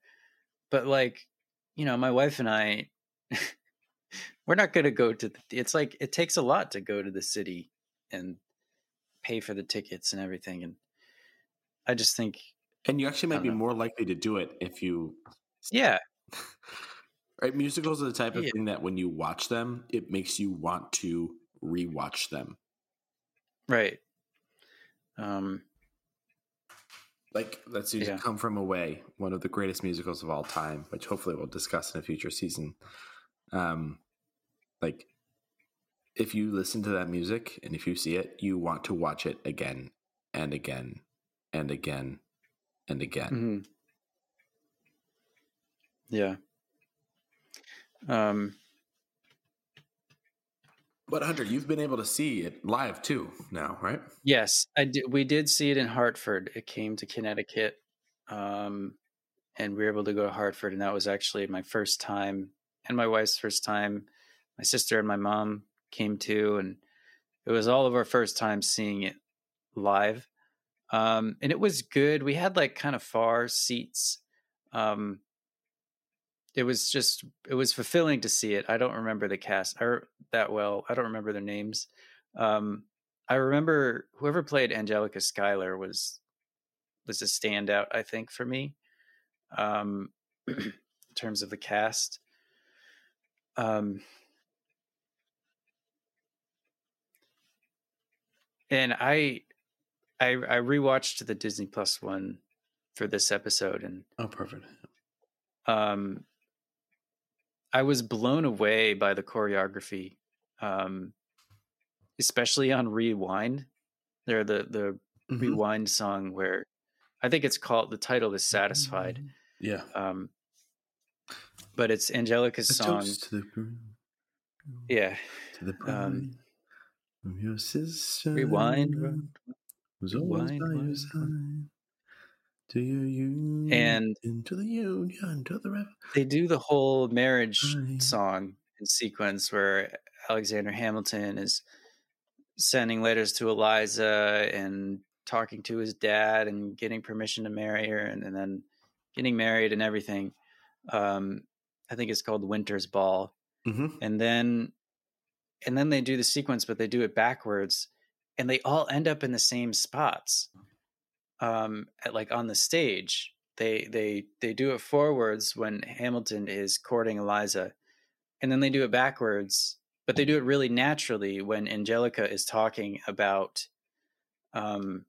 But like, you know, my wife and I we're not going to go to the, it's like it takes a lot to go to the city and pay for the tickets and everything and I just think and you actually might be know. more likely to do it if you Yeah. Right, musicals are the type of yeah. thing that when you watch them, it makes you want to rewatch them. Right. Um like let's use yeah. Come From Away, one of the greatest musicals of all time, which hopefully we'll discuss in a future season. Um like if you listen to that music and if you see it, you want to watch it again and again and again and again. Mm-hmm. Yeah. Um, but Hunter, you've been able to see it live too now, right? Yes, I did. We did see it in Hartford. It came to Connecticut, um, and we were able to go to Hartford, and that was actually my first time and my wife's first time. My sister and my mom came to, and it was all of our first time seeing it live. Um, and it was good. We had like kind of far seats. Um, it was just it was fulfilling to see it. I don't remember the cast that well. I don't remember their names. Um, I remember whoever played Angelica Schuyler was was a standout. I think for me. um, in terms of the cast. Um, and I, I, I rewatched the Disney Plus one for this episode, and oh, perfect. Um, I was blown away by the choreography, um, especially on Rewind. There, the the mm-hmm. Rewind song where I think it's called the title is Satisfied. Yeah. Um, but it's Angelica's song. yeah. To the um, your sister. Rewind. Was always by your side. To your union. And into the union, to the They do the whole marriage song in sequence where Alexander Hamilton is sending letters to Eliza and talking to his dad and getting permission to marry her and, and then getting married and everything. Um, I think it's called Winter's Ball. Mm-hmm. And then and then they do the sequence, but they do it backwards, and they all end up in the same spots. Um, at, like on the stage, they they they do it forwards when Hamilton is courting Eliza, and then they do it backwards, but they do it really naturally when Angelica is talking about um,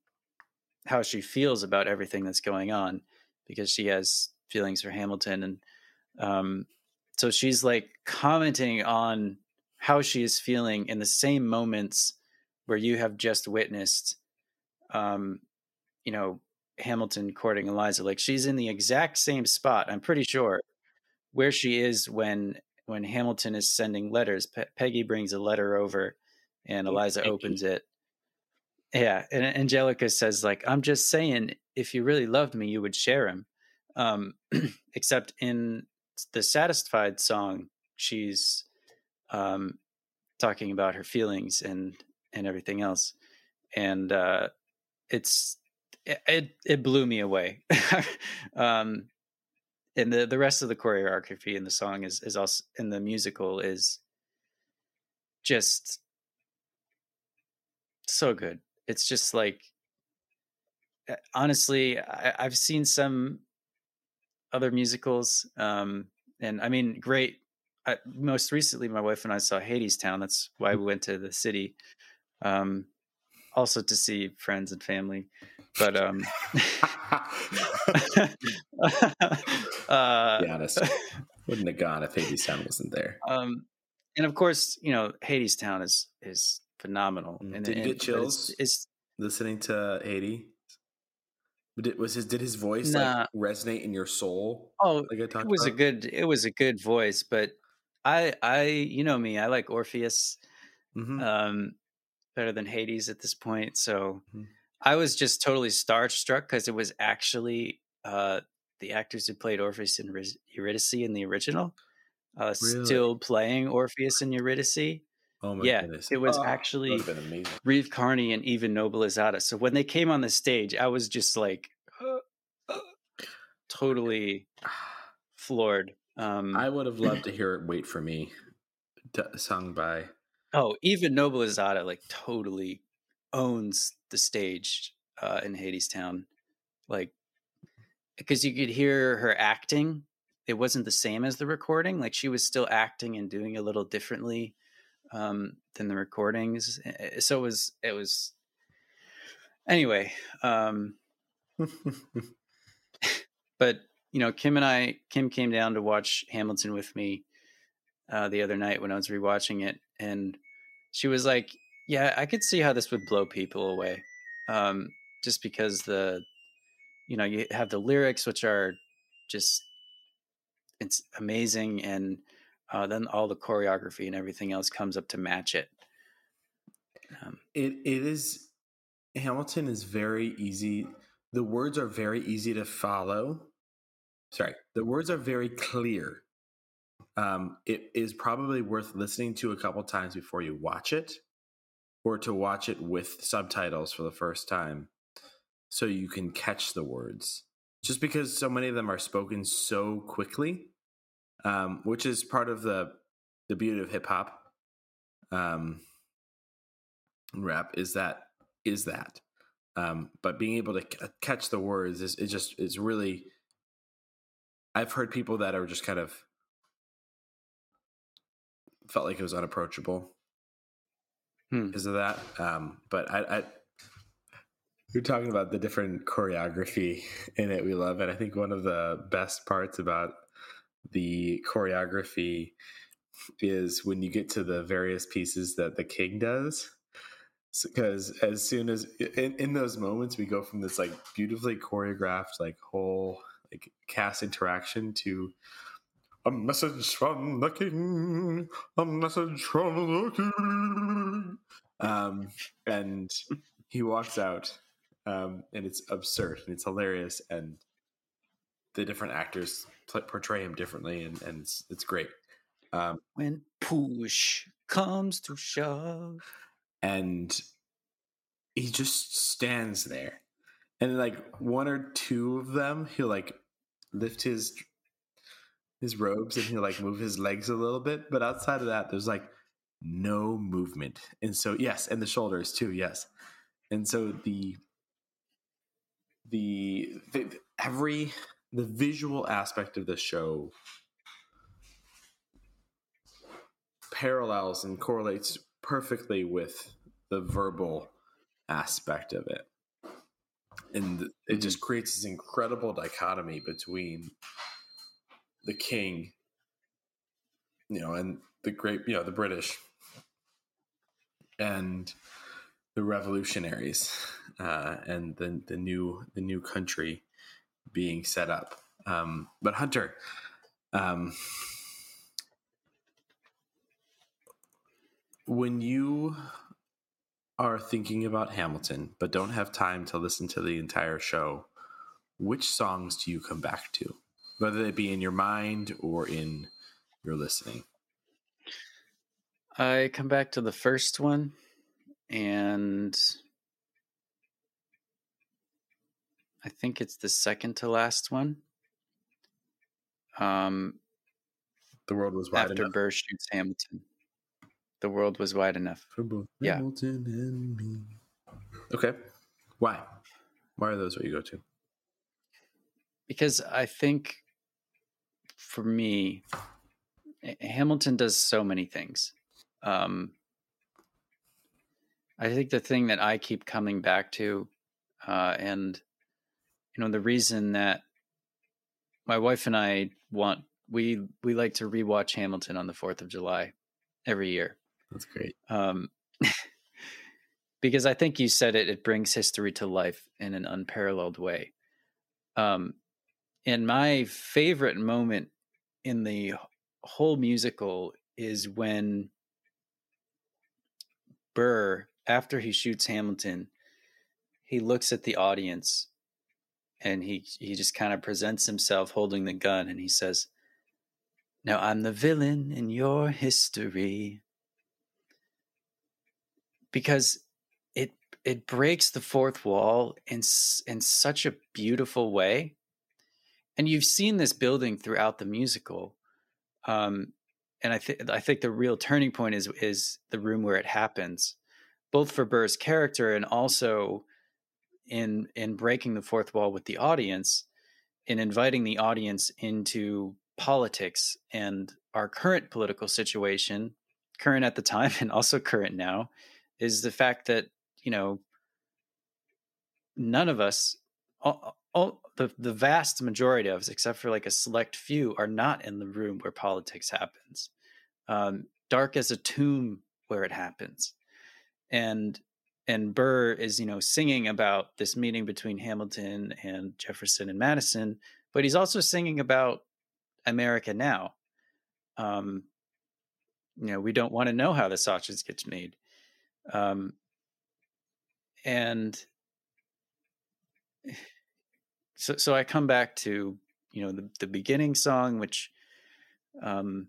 how she feels about everything that's going on because she has feelings for Hamilton and um, so she's like commenting on how she is feeling in the same moments where you have just witnessed um, you know Hamilton courting Eliza like she's in the exact same spot I'm pretty sure where she is when when Hamilton is sending letters Pe- Peggy brings a letter over and Eliza opens it yeah, and Angelica says like, "I'm just saying, if you really loved me, you would share him." Um, except in the "Satisfied" song, she's um, talking about her feelings and and everything else, and uh, it's it it blew me away. um, and the the rest of the choreography in the song is is also in the musical is just so good it's just like eh, honestly I, have seen some other musicals um and i mean great I, most recently my wife and i saw hadestown that's why we went to the city um also to see friends and family but um uh be honest wouldn't have gone if hadestown wasn't there um and of course you know hadestown is is phenomenal. Mm. And, did you get chills? It's, it's, listening to Haiti. Did, was his did his voice nah. like resonate in your soul? Oh, like it was about? a good it was a good voice, but I I you know me, I like Orpheus mm-hmm. um, better than Hades at this point. So mm-hmm. I was just totally starstruck because it was actually uh, the actors who played Orpheus and Eurydice in the original, uh, really? still playing Orpheus and Eurydice. Oh my yeah, goodness. it was oh, actually Reeve Carney and Eva Noblezada. So when they came on the stage, I was just like uh, uh, totally floored. Um, I would have loved to hear it "Wait for Me" t- sung by. Oh, Eva Noblezada like totally owns the stage uh, in Hadestown, like because you could hear her acting. It wasn't the same as the recording. Like she was still acting and doing a little differently um, than the recordings. So it was it was anyway. Um, but you know, Kim and I, Kim came down to watch Hamilton with me uh, the other night when I was rewatching it, and she was like, "Yeah, I could see how this would blow people away, um, just because the, you know, you have the lyrics which are just it's amazing and uh, then all the choreography and everything else comes up to match it. Um, it it is Hamilton is very easy. The words are very easy to follow. Sorry, the words are very clear. Um, it is probably worth listening to a couple times before you watch it, or to watch it with subtitles for the first time, so you can catch the words. Just because so many of them are spoken so quickly, um, which is part of the the beauty of hip hop um, rap is that is that. Um, but being able to c- catch the words is, is just is really I've heard people that are just kind of felt like it was unapproachable hmm. because of that. Um, but I, I, you're talking about the different choreography in it. We love it. I think one of the best parts about the choreography is when you get to the various pieces that the king does because as soon as in, in those moments we go from this like beautifully choreographed like whole cast interaction to a message from the king a message from the king. Um and he walks out um and it's absurd and it's hilarious and the different actors play, portray him differently and and it's, it's great. Um when push comes to shove. And he just stands there. And like one or two of them he'll like lift his his robes and he'll like move his legs a little bit but outside of that there's like no movement and so yes and the shoulders too yes and so the the, the every the visual aspect of the show parallels and correlates perfectly with the verbal aspect of it. And it just mm-hmm. creates this incredible dichotomy between the king, you know, and the great, you know, the British and the revolutionaries uh, and the the new the new country being set up. Um, but Hunter, um, when you are thinking about Hamilton but don't have time to listen to the entire show, which songs do you come back to? Whether it be in your mind or in your listening. I come back to the first one and I think it's the second to last one. Um, the world was wide after enough. Burr shoots Hamilton. The world was wide enough for both yeah. Hamilton and me. Okay, why? Why are those what you go to? Because I think, for me, Hamilton does so many things. Um, I think the thing that I keep coming back to, uh, and you know, the reason that my wife and I want we we like to rewatch Hamilton on the Fourth of July every year that's great. Um, because I think you said it, it brings history to life in an unparalleled way. Um, and my favorite moment in the whole musical is when Burr, after he shoots Hamilton, he looks at the audience and he he just kind of presents himself holding the gun and he says, "Now I'm the villain in your history because it it breaks the fourth wall in in such a beautiful way. And you've seen this building throughout the musical um, and i think i think the real turning point is is the room where it happens both for burr's character and also in in breaking the fourth wall with the audience in inviting the audience into politics and our current political situation current at the time and also current now is the fact that you know none of us all, all, the the vast majority of us except for like a select few are not in the room where politics happens. Um, dark as a tomb where it happens. And and burr is you know singing about this meeting between hamilton and jefferson and madison but he's also singing about america now. Um you know we don't want to know how the sausage gets made um, and so, so I come back to, you know, the, the beginning song, which, um,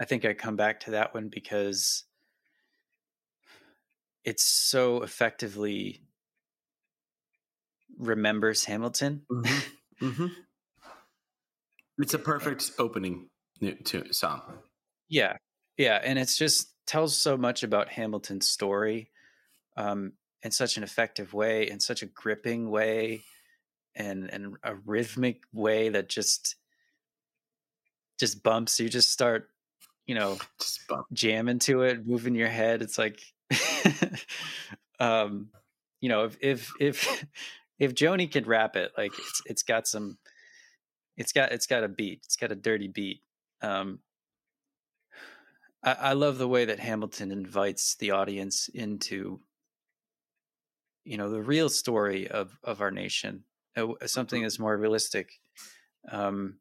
I think I come back to that one because it's so effectively remembers Hamilton. Mm-hmm. Mm-hmm. It's a perfect opening to song. Yeah, yeah, and it's just tells so much about Hamilton's story um, in such an effective way, in such a gripping way, and and a rhythmic way that just just bumps. You just start, you know, just bump. jamming to it, moving your head. It's like, um, you know, if if if if Joni could rap it, like it's it's got some, it's got it's got a beat. It's got a dirty beat. Um, I, I love the way that Hamilton invites the audience into, you know, the real story of of our nation, uh, something that's more realistic. Um,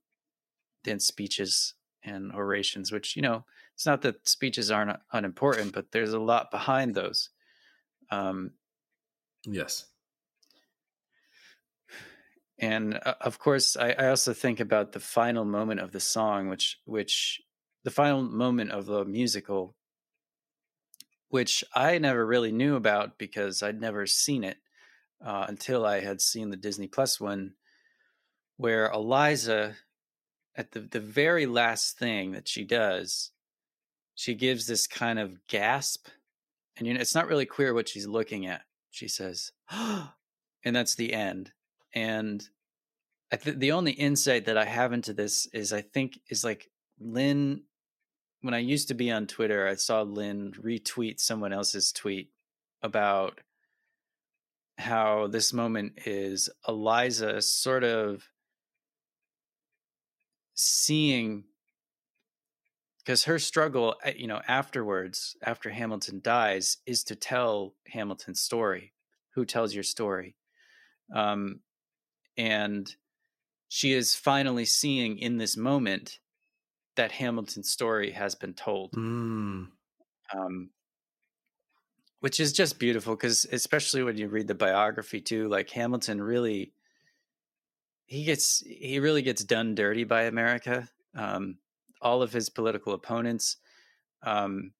than speeches and orations, which, you know, it's not that speeches aren't unimportant, but there's a lot behind those. Um, yes. And uh, of course, I, I also think about the final moment of the song, which, which the final moment of the musical, which I never really knew about because I'd never seen it uh, until I had seen the Disney Plus one, where Eliza at the, the very last thing that she does, she gives this kind of gasp. And you know, it's not really clear what she's looking at. She says, and that's the end. And I th- the only insight that I have into this is I think is like Lin. When I used to be on Twitter, I saw Lin retweet someone else's tweet about how this moment is Eliza sort of seeing because her struggle eh, you know afterwards after hamilton dies is to tell hamilton's story who tells your story. Um and she is finally seeing in this moment that hamilton's story has been told mm. um which is just beautiful because especially when you read the biography too like hamilton really he gets he really gets done dirty by America. Um, all of his political opponents, um,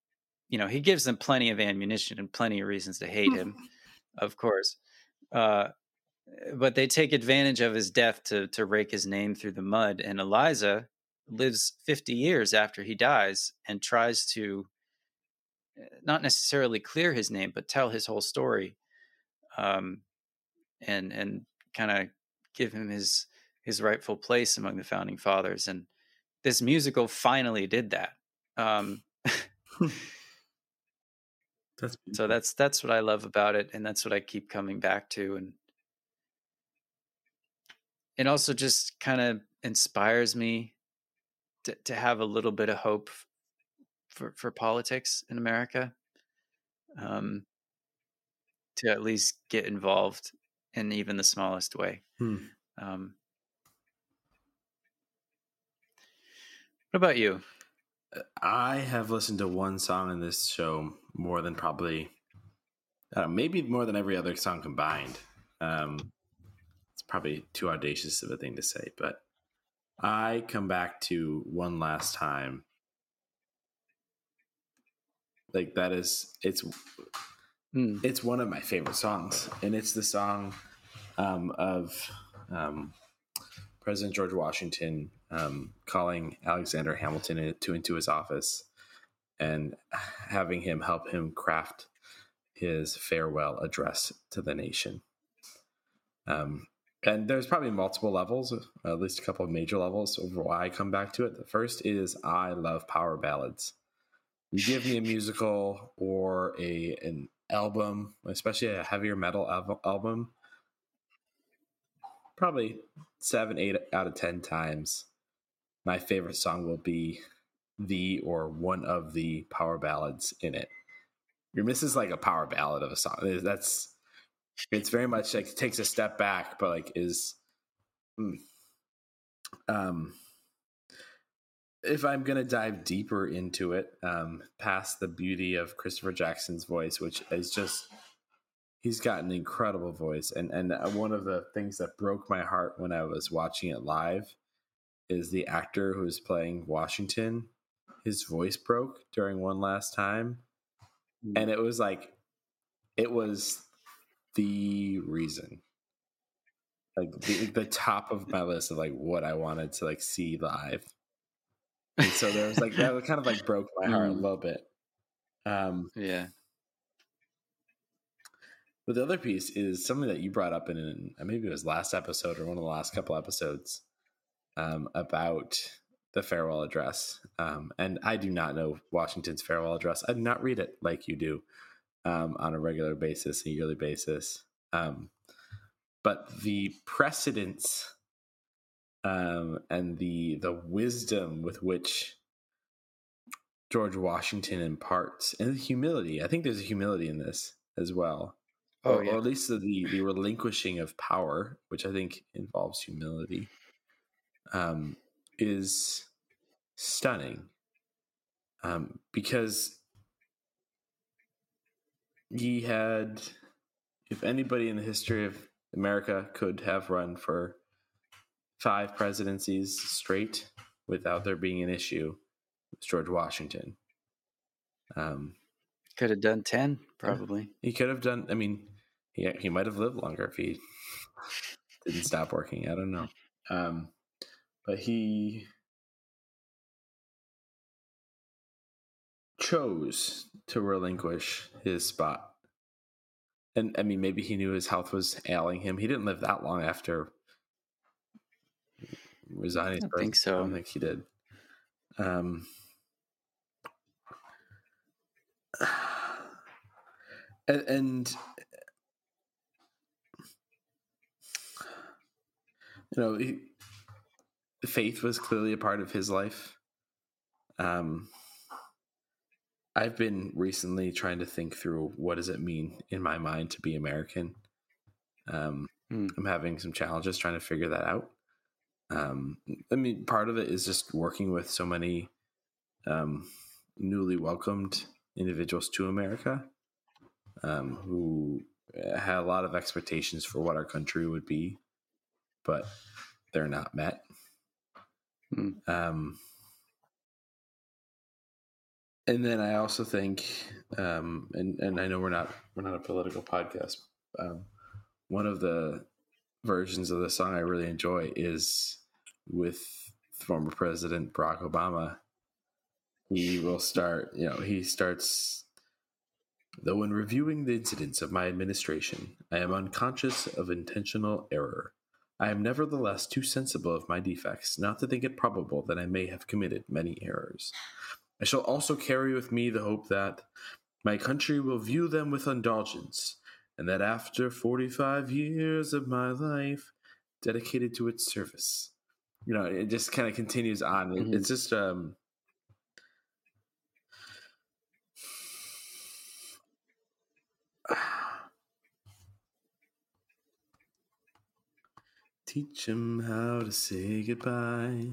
you know, he gives them plenty of ammunition and plenty of reasons to hate him, of course. Uh, but they take advantage of his death to to rake his name through the mud. And Eliza lives 50 years after he dies and tries to eh, not necessarily clear his name, but tell his whole story, um, and and kind of give him his his rightful place among the founding fathers and this musical finally did that um, that's so that's that's what i love about it and that's what i keep coming back to and it also just kind of inspires me to, to have a little bit of hope for for politics in america um, to at least get involved in even the smallest way. Hmm. Um, what about you? Uh, I have listened to one song in this show more than probably, uh, maybe more than every other song combined. Um, it's probably too audacious of a thing to say, but I come back to one last time. Like that is it's Mm. It's one of my favorite songs, and it's the song um, of um, President George Washington um, calling Alexander Hamilton into, into his office and having him help him craft his farewell address to the nation. Um, and there's probably multiple levels, at least a couple of major levels over why I come back to it. The first is I love power ballads. You give me a musical or a an album, especially a heavier metal al- album, probably seven, eight out of ten times, my favorite song will be the or one of the power ballads in it. Your Miss is like a power ballad of a song. That's it's very much like takes a step back, but like is mm, um if I'm to dive deeper into it, um, past the beauty of Christopher Jackson's voice, which is just he's got an incredible voice, and and uh, one of the things that broke my heart when I was watching it live is the actor who's playing Washington. His voice broke during one last time, mm. and it was like it was the reason like the, the top of my list of like what I wanted to like see live and so there was like that kind of like broke my heart mm. a little bit. Um, yeah. But the other piece is something that you brought up in, in maybe it was last episode or one of the last couple episodes um, about the farewell address. Um, and I do not know Washington's farewell address. I do not read it like you do um, on a regular basis, a yearly basis. Um, but the precedence um, and the the wisdom with which George Washington imparts, and the humility. I think there's a humility in this as well. Oh, or, yeah. or at least the, the relinquishing of power, which I think involves humility, um, is stunning. Um, because he had, if anybody in the history of America could have run for five presidencies straight without there being an issue, it's George Washington. Um, could have done ten, probably. He could have done. I mean, he he might have lived longer if he didn't stop working. I don't know. Um, but he chose to relinquish his spot. And I mean, maybe he knew his health was ailing him. He didn't live that long after resigning. I think so. I don't think he did. Um, and, and you know, he, faith was clearly a part of his life. Um, I've been recently trying to think through what does it mean in my mind to be American. Um, mm. I'm having some challenges trying to figure that out. Um, I mean, part of it is just working with so many um, newly welcomed individuals to America um, who had a lot of expectations for what our country would be, but they're not met. Mm. Um, and then I also think, um, and and I know we're not we're not a political podcast. Um, one of the versions of the song I really enjoy is with former President Barack Obama. He will start, you know, he starts. Though in reviewing the incidents of my administration, I am unconscious of intentional error. I am nevertheless too sensible of my defects not to think it probable that I may have committed many errors. I shall also carry with me the hope that my country will view them with indulgence, and that after 45 years of my life dedicated to its service, you know, it just kind of continues on. Mm-hmm. It's just, um, Teach him how to say goodbye,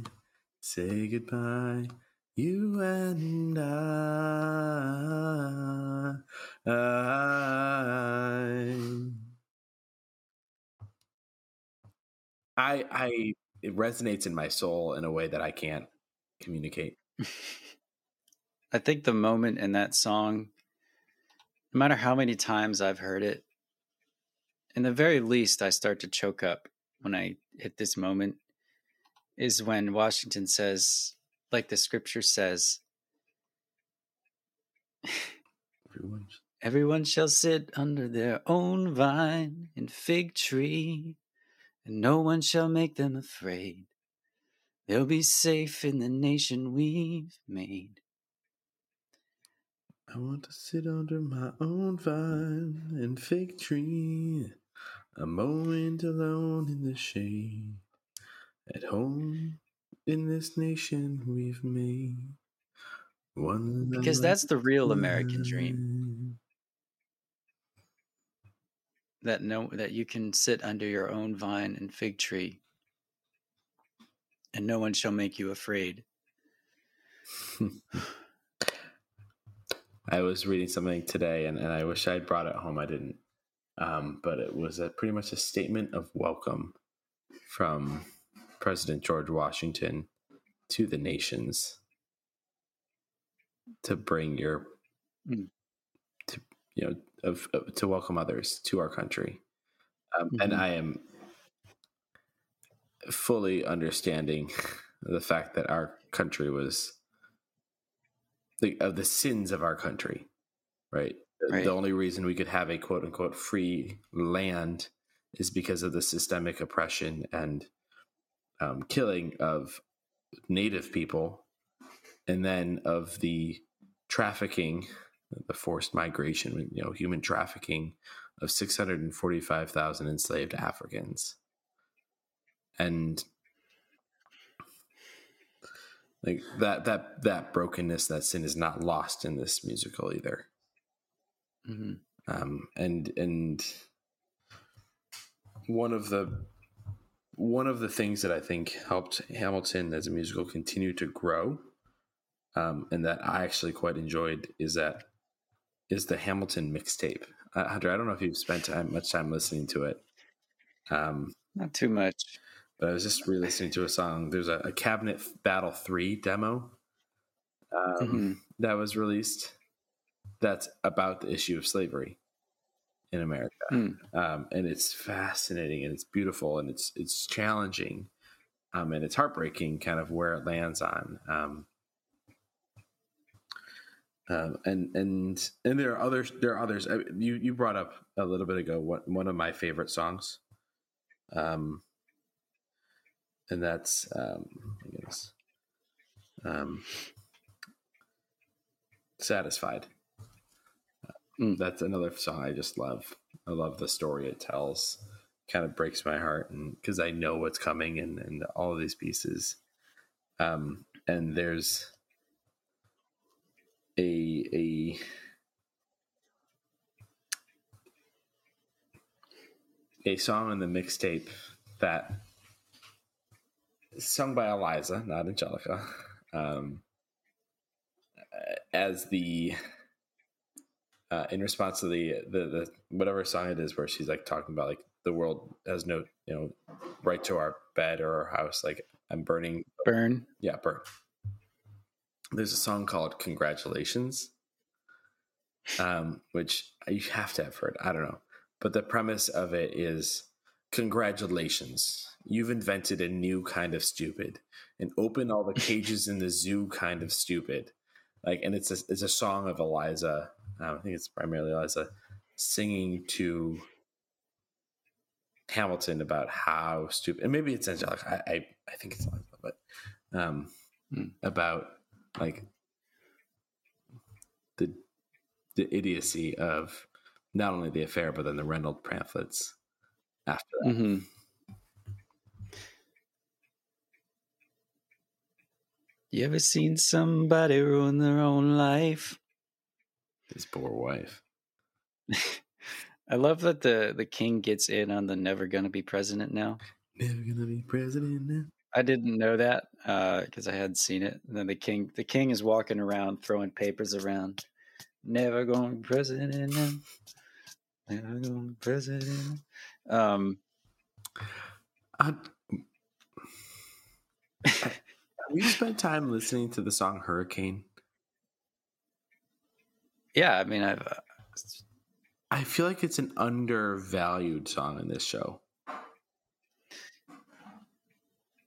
say goodbye. You and I, I, I, it resonates in my soul in a way that I can't communicate. I think the moment in that song, no matter how many times I've heard it, in the very least, I start to choke up when I hit this moment, is when Washington says, like the scripture says, everyone, everyone shall sit under their own vine and fig tree, and no one shall make them afraid. They'll be safe in the nation we've made. I want to sit under my own vine and fig tree, a moment alone in the shade, at home in this nation we've made. One because that's the real American dream. That no that you can sit under your own vine and fig tree and no one shall make you afraid. I was reading something today and, and I wish I'd brought it home. I didn't. Um, but it was a, pretty much a statement of welcome from President George Washington to the nations to bring your mm. to you know of, of, to welcome others to our country um, mm-hmm. and i am fully understanding the fact that our country was the of the sins of our country right right. the only reason we could have a quote unquote free land is because of the systemic oppression and um, killing of native people and then of the trafficking the forced migration you know human trafficking of 645,000 enslaved Africans and like that that that brokenness that sin is not lost in this musical either mm-hmm. um and and one of the one of the things that I think helped Hamilton as a musical continue to grow, um, and that I actually quite enjoyed, is that is the Hamilton mixtape. Uh, Hunter, I don't know if you've spent time, much time listening to it. Um, Not too much. But I was just re-listening to a song. There's a, a Cabinet Battle Three demo um, mm-hmm. that was released. That's about the issue of slavery in America, mm. um, and it's fascinating and it's beautiful and it's it's challenging, um, and it's heartbreaking, kind of where it lands on. Um, um, and and and there are others. There are others. You you brought up a little bit ago what one of my favorite songs, um, and that's um, I guess, um, satisfied. Mm. That's another song I just love. I love the story it tells. Kind of breaks my heart, and because I know what's coming, and and all of these pieces. Um, and there's a a a song on the mixtape that sung by Eliza, not Angelica, um, as the uh, in response to the, the the whatever song it is where she's like talking about like the world has no you know right to our bed or our house like I'm burning burn yeah burn there's a song called Congratulations, um, which you have to have heard. I don't know. But the premise of it is congratulations. You've invented a new kind of stupid and open all the cages in the zoo kind of stupid. Like, and it's a, it's a song of Eliza. Um, I think it's primarily Eliza singing to Hamilton about how stupid, and maybe it's Angelica. I, I, I think it's Eliza, but um, hmm. about like the the idiocy of not only the affair but then the Reynolds pamphlets after that. Mm-hmm. You ever seen somebody ruin their own life? His poor wife. I love that the the king gets in on the never gonna be president now. Never gonna be president now. I didn't know that because uh, I hadn't seen it. And then the king, the king is walking around throwing papers around. Never gonna be president. now. Never gonna be president. Um, I, we spent time listening to the song Hurricane. Yeah, I mean, I've. Uh, I feel like it's an undervalued song in this show.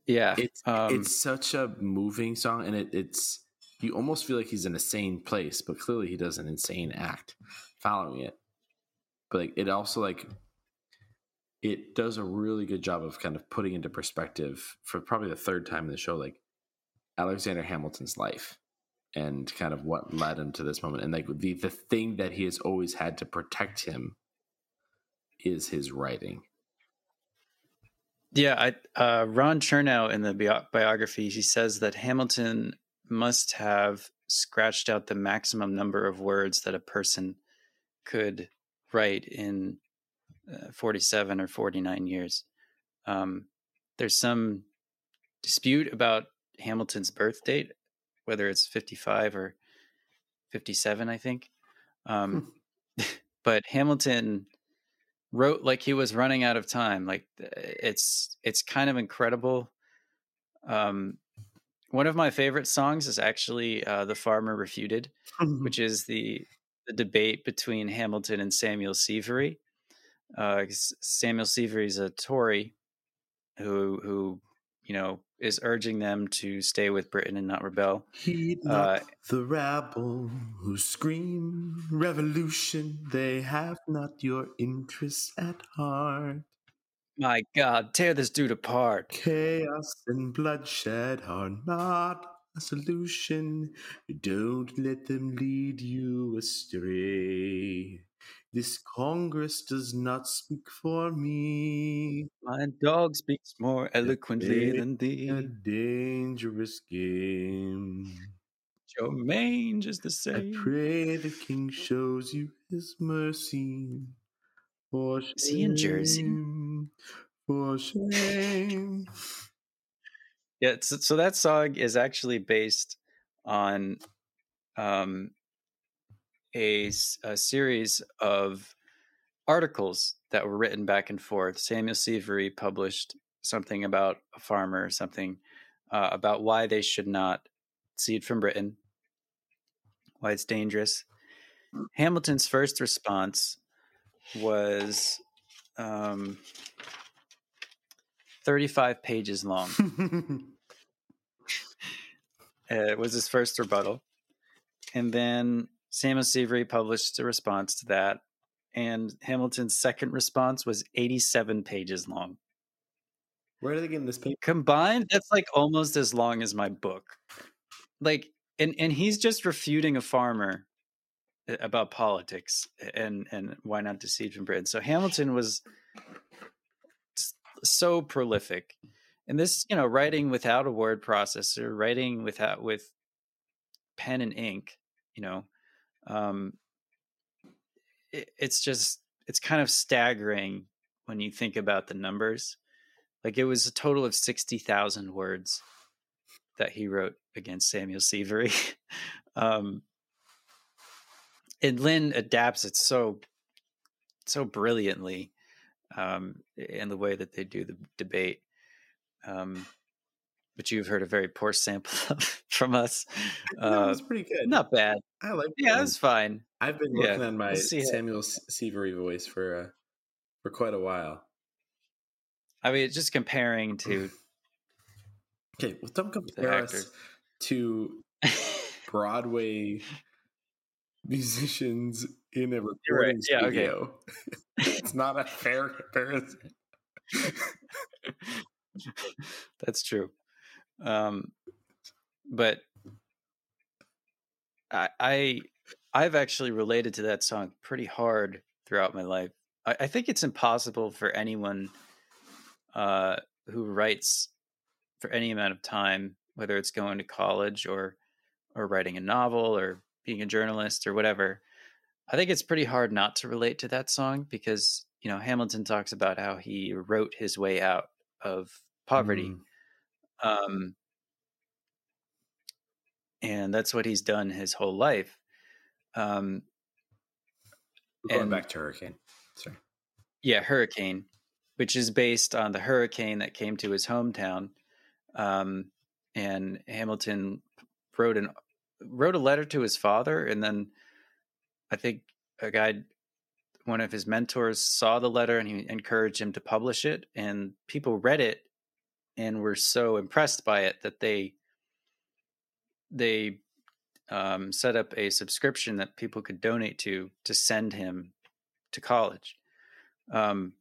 Yeah, it's um, it's such a moving song, and it, it's you almost feel like he's in a sane place, but clearly he does an insane act following it. But like, it also like it does a really good job of kind of putting into perspective for probably the third time in the show, like Alexander Hamilton's life and kind of what led him to this moment, and like the the thing that he has always had to protect him is his writing yeah, I, uh, Ron Chernow in the bi- biography, he says that Hamilton must have scratched out the maximum number of words that a person could write in uh, 47 or 49 years. Um, there's some dispute about Hamilton's birth date, whether it's 55 or 57, I think. Um, hmm. but Hamilton wrote like he was running out of time. Like it's it's kind of incredible. Um, one of my favorite songs is actually uh, "The Farmer Refuted," which is the the debate between Hamilton and Samuel Severy. Uh, Samuel Severy is a Tory who who you know is urging them to stay with Britain and not rebel. Heed not uh, the rabble who scream revolution. They have not your interests at heart. My God, tear this dude apart. Chaos and bloodshed are not a solution. Don't let them lead you astray. This Congress does not speak for me. My dog speaks more eloquently than thee. A dangerous game. Your mange is the same. I pray the king shows you his mercy. For shame, is he in Jersey? For shame. yeah, so, so that song is actually based on um, a, a series of articles that were written back and forth. Samuel Severy published something about a farmer, something uh, about why they should not seed from Britain, why it's dangerous. Hamilton's first response was um, 35 pages long. it was his first rebuttal. And then Samuel Severy published a response to that, and Hamilton's second response was 87 pages long. Where are they getting this paper? Combined, that's like almost as long as my book. Like, and and he's just refuting a farmer about politics and and why not to seed from Britain. So Hamilton was so prolific, and this, you know, writing without a word processor, writing without with pen and ink, you know, um, it, it's just it's kind of staggering when you think about the numbers. Like it was a total of sixty thousand words that he wrote against Samuel Severy. um, and Lin adapts it so so brilliantly um, in the way that they do the debate. Um, but you've heard a very poor sample from us. Uh, was pretty good. Not bad. I like. Yeah, it was fine. I've been working yeah, on my we'll Samuel Severy voice for uh, for quite a while. I mean, just comparing to. okay, well, don't compare us to Broadway musicians in a recording right. yeah, studio. Okay. it's not a fair comparison. That's true. Um, but I, I I've actually related to that song pretty hard throughout my life. I, I think it's impossible for anyone uh, who writes for any amount of time, whether it's going to college or or writing a novel or being a journalist or whatever. I think it's pretty hard not to relate to that song because you know Hamilton talks about how he wrote his way out of poverty. Mm. Um, and that's what he's done his whole life. Um, going and, back to Hurricane. Sorry. Yeah, Hurricane, which is based on the hurricane that came to his hometown. Um, and Hamilton wrote an wrote a letter to his father, and then I think a guy, one of his mentors, saw the letter and he encouraged him to publish it. And people read it and were so impressed by it that they they um, set up a subscription that people could donate to to send him to college. Um,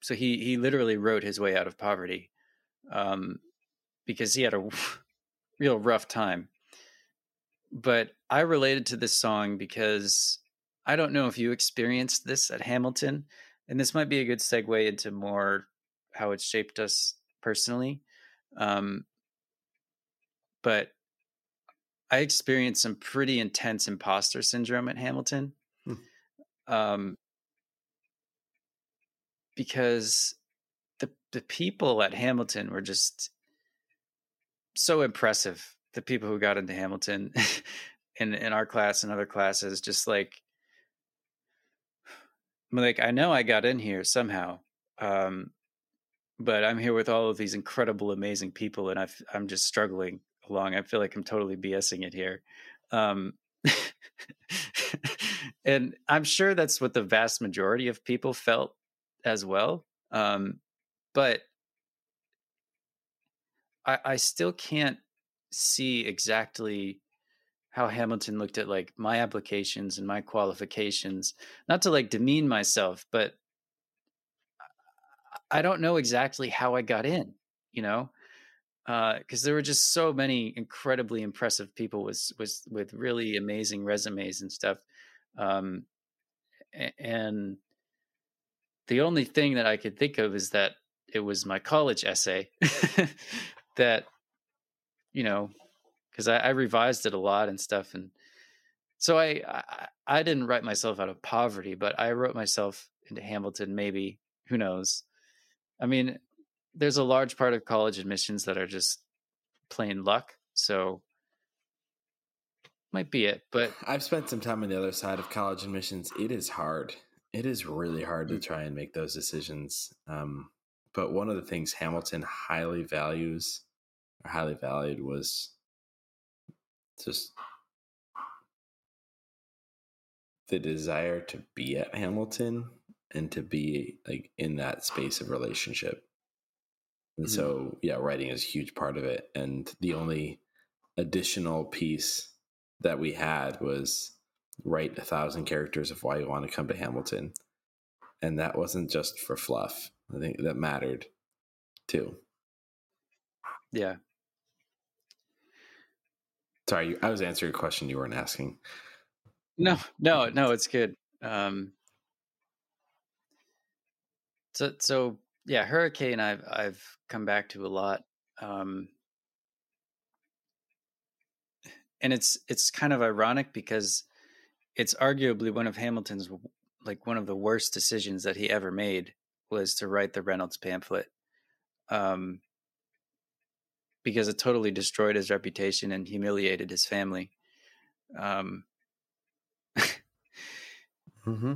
so he he literally wrote his way out of poverty um, because he had a real rough time. But I related to this song because I don't know if you experienced this at Hamilton, and this might be a good segue into more how it shaped us personally. Um, but I experienced some pretty intense imposter syndrome at Hamilton. Hmm. Um, because the the people at Hamilton were just so impressive. The people who got into Hamilton in in our class and other classes, just like like I know I got in here somehow, um, but I'm here with all of these incredible, amazing people, and i am just struggling along. I feel like I'm totally BSing it here. Um, and I'm sure that's what the vast majority of people felt as well. Um, but I, I still can't see exactly how Hamilton looked at like my applications and my qualifications. Not to like demean myself, but I don't know exactly how I got in, you know, because uh, there were just so many incredibly impressive people with with with really amazing resumes and stuff, um, and the only thing that I could think of is that it was my college essay that you know because I, I, revised it a lot and stuff and so I, I, I didn't write myself out of poverty but i wrote myself into hamilton maybe who knows i mean there's a large part of college admissions that are just plain luck so might be it but i've spent some time on the other side of college admissions. It is hard. It is really hard to mm. try and make those decisions um, but one of the things hamilton highly values or highly valued was just the desire to be at Hamilton and to be like in that space of relationship. And mm-hmm. so, yeah, writing is a huge part of it. And the only additional piece that we had was write a thousand characters of why you want to come to Hamilton. And that wasn't just for fluff. I think that mattered too. Yeah. Sorry, I was answering a question you weren't asking. No, no, no, it's good. Um, so, so yeah, Hurricane, I've I've come back to a lot, um, and it's it's kind of ironic because it's arguably one of Hamilton's like one of the worst decisions that he ever made was to write the Reynolds pamphlet. Um, because it totally destroyed his reputation and humiliated his family. Um, mm-hmm.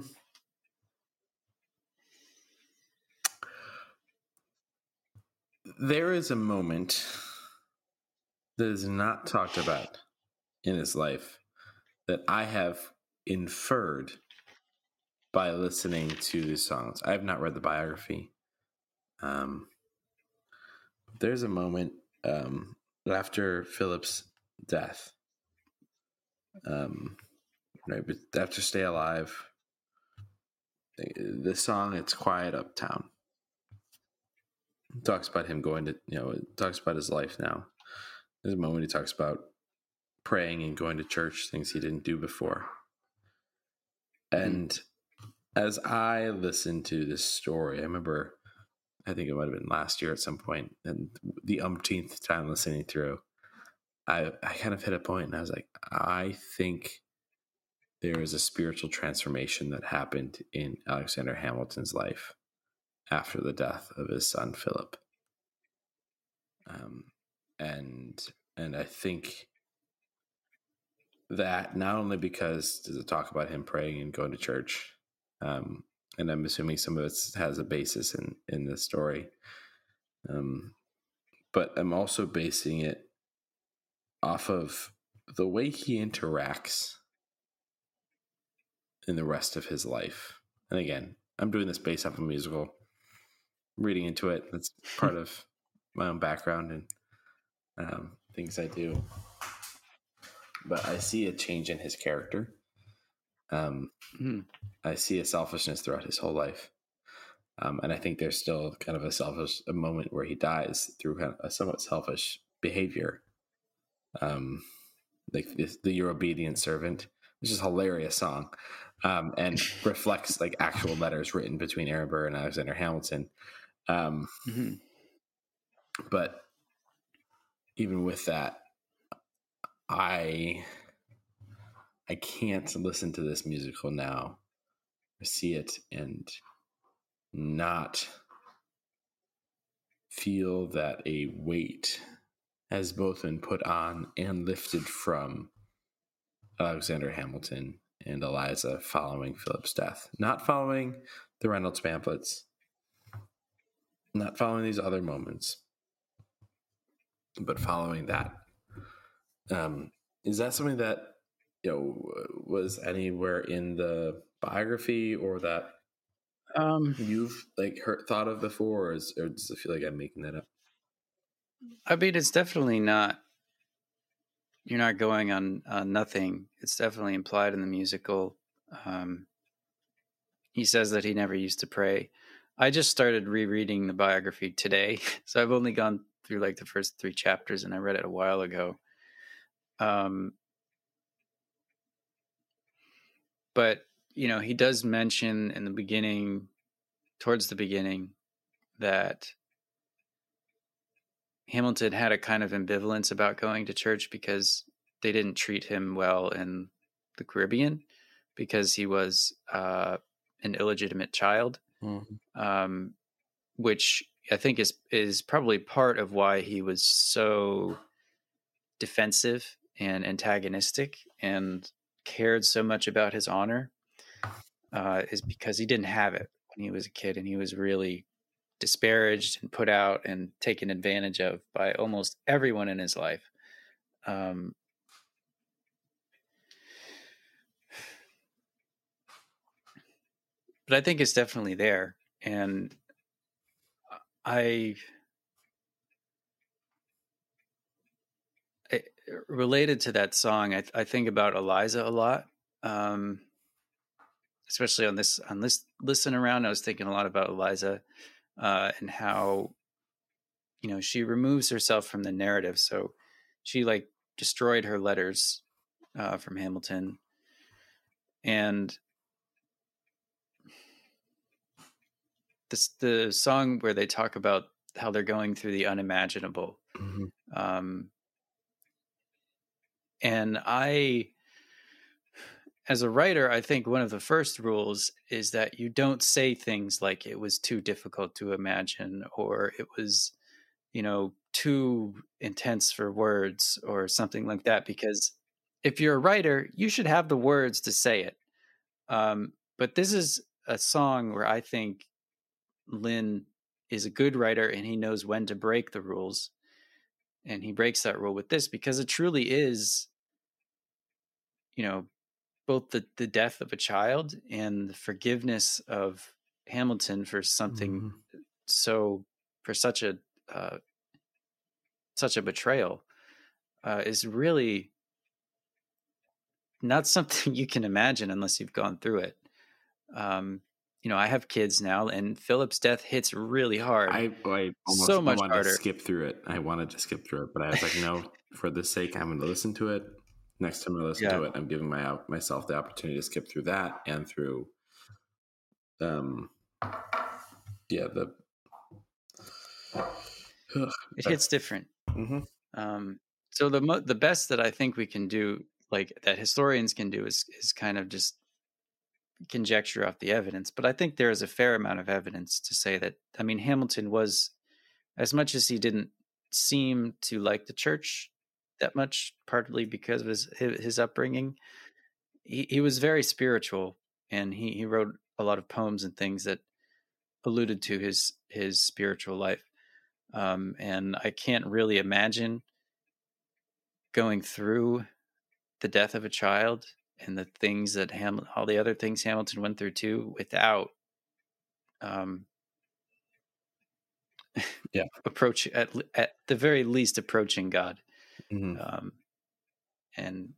There is a moment that is not talked about in his life that I have inferred by listening to the songs. I have not read the biography. Um, there's a moment um, after Philip's death. Um, right, after Stay Alive, the song "It's Quiet Uptown" talks about him going to, you know, talks about his life now. There's a moment he talks about praying and going to church, things he didn't do before. Hmm. And as I listened to this story, I remember I think it might have been last year at some point, and the umpteenth time listening through, I I kind of hit a point, and I was like, I think there is a spiritual transformation that happened in Alexander Hamilton's life after the death of his son Philip. Um, and and I think that not only because does it talk about him praying and going to church, um, and I'm assuming some of it has a basis in in the story. Um, but I'm also basing it off of the way he interacts in the rest of his life. And again, I'm doing this based off a musical, reading into it. That's part of my own background and um, things I do. But I see a change in his character. Um, mm. I see a selfishness throughout his whole life. Um, and I think there's still kind of a selfish a moment where he dies through kind of a somewhat selfish behavior. Um, like the, the Your Obedient Servant, which is a hilarious song, um, and reflects like actual letters written between Aaron Burr and Alexander Hamilton. Um, mm-hmm. But even with that, I I can't listen to this musical now see it and not feel that a weight has both been put on and lifted from Alexander Hamilton and Eliza following Philip's death. Not following the Reynolds pamphlets, not following these other moments, but following that. Um, is that something that you know was anywhere in the biography or that um, you've like heard thought of before, or, is, or does it feel like I'm making that up? I mean, it's definitely not. You're not going on, on nothing. It's definitely implied in the musical. Um, he says that he never used to pray. I just started rereading the biography today, so I've only gone through like the first three chapters, and I read it a while ago. Um, but you know, he does mention in the beginning, towards the beginning, that Hamilton had a kind of ambivalence about going to church because they didn't treat him well in the Caribbean because he was uh, an illegitimate child, mm-hmm. um, which I think is is probably part of why he was so defensive and antagonistic and cared so much about his honor uh, is because he didn't have it when he was a kid and he was really disparaged and put out and taken advantage of by almost everyone in his life. Um, but I think it's definitely there, and I, I related to that song. I, I, think about Eliza a lot, um, especially on this on this listen around. I was thinking a lot about Eliza uh, and how you know she removes herself from the narrative. So she like destroyed her letters uh, from Hamilton, and this the song where they talk about how they're going through the unimaginable. Mm-hmm. Um, and I as a writer, I think one of the first rules is that you don't say things like it was too difficult to imagine or it was, you know, too intense for words or something like that. Because if you're a writer, you should have the words to say it. Um, but this is a song where I think Lin is a good writer and he knows when to break the rules. And he breaks that rule with this because it truly is, you know, both the, the death of a child and the forgiveness of Hamilton for something mm-hmm. so for such a uh, such a betrayal uh, is really not something you can imagine unless you've gone through it. Um, you know, I have kids now, and Philip's death hits really hard. I, I almost so much wanted harder. to skip through it. I wanted to skip through it, but I was like, no, for the sake, I'm going to listen to it next time I listen yeah. to it, I'm giving my myself the opportunity to skip through that and through, um, yeah, the. it hits different. Mm-hmm. Um, so the mo- the best that I think we can do, like that historians can do, is is kind of just conjecture off the evidence. But I think there is a fair amount of evidence to say that. I mean, Hamilton was, as much as he didn't seem to like the church that much, partly because of his his upbringing. He he was very spiritual, and he he wrote a lot of poems and things that alluded to his his spiritual life. Um, and I can't really imagine going through the death of a child and the things that Ham all the other things Hamilton went through too without um yeah approach at at the very least approaching God Mm-hmm. Um, and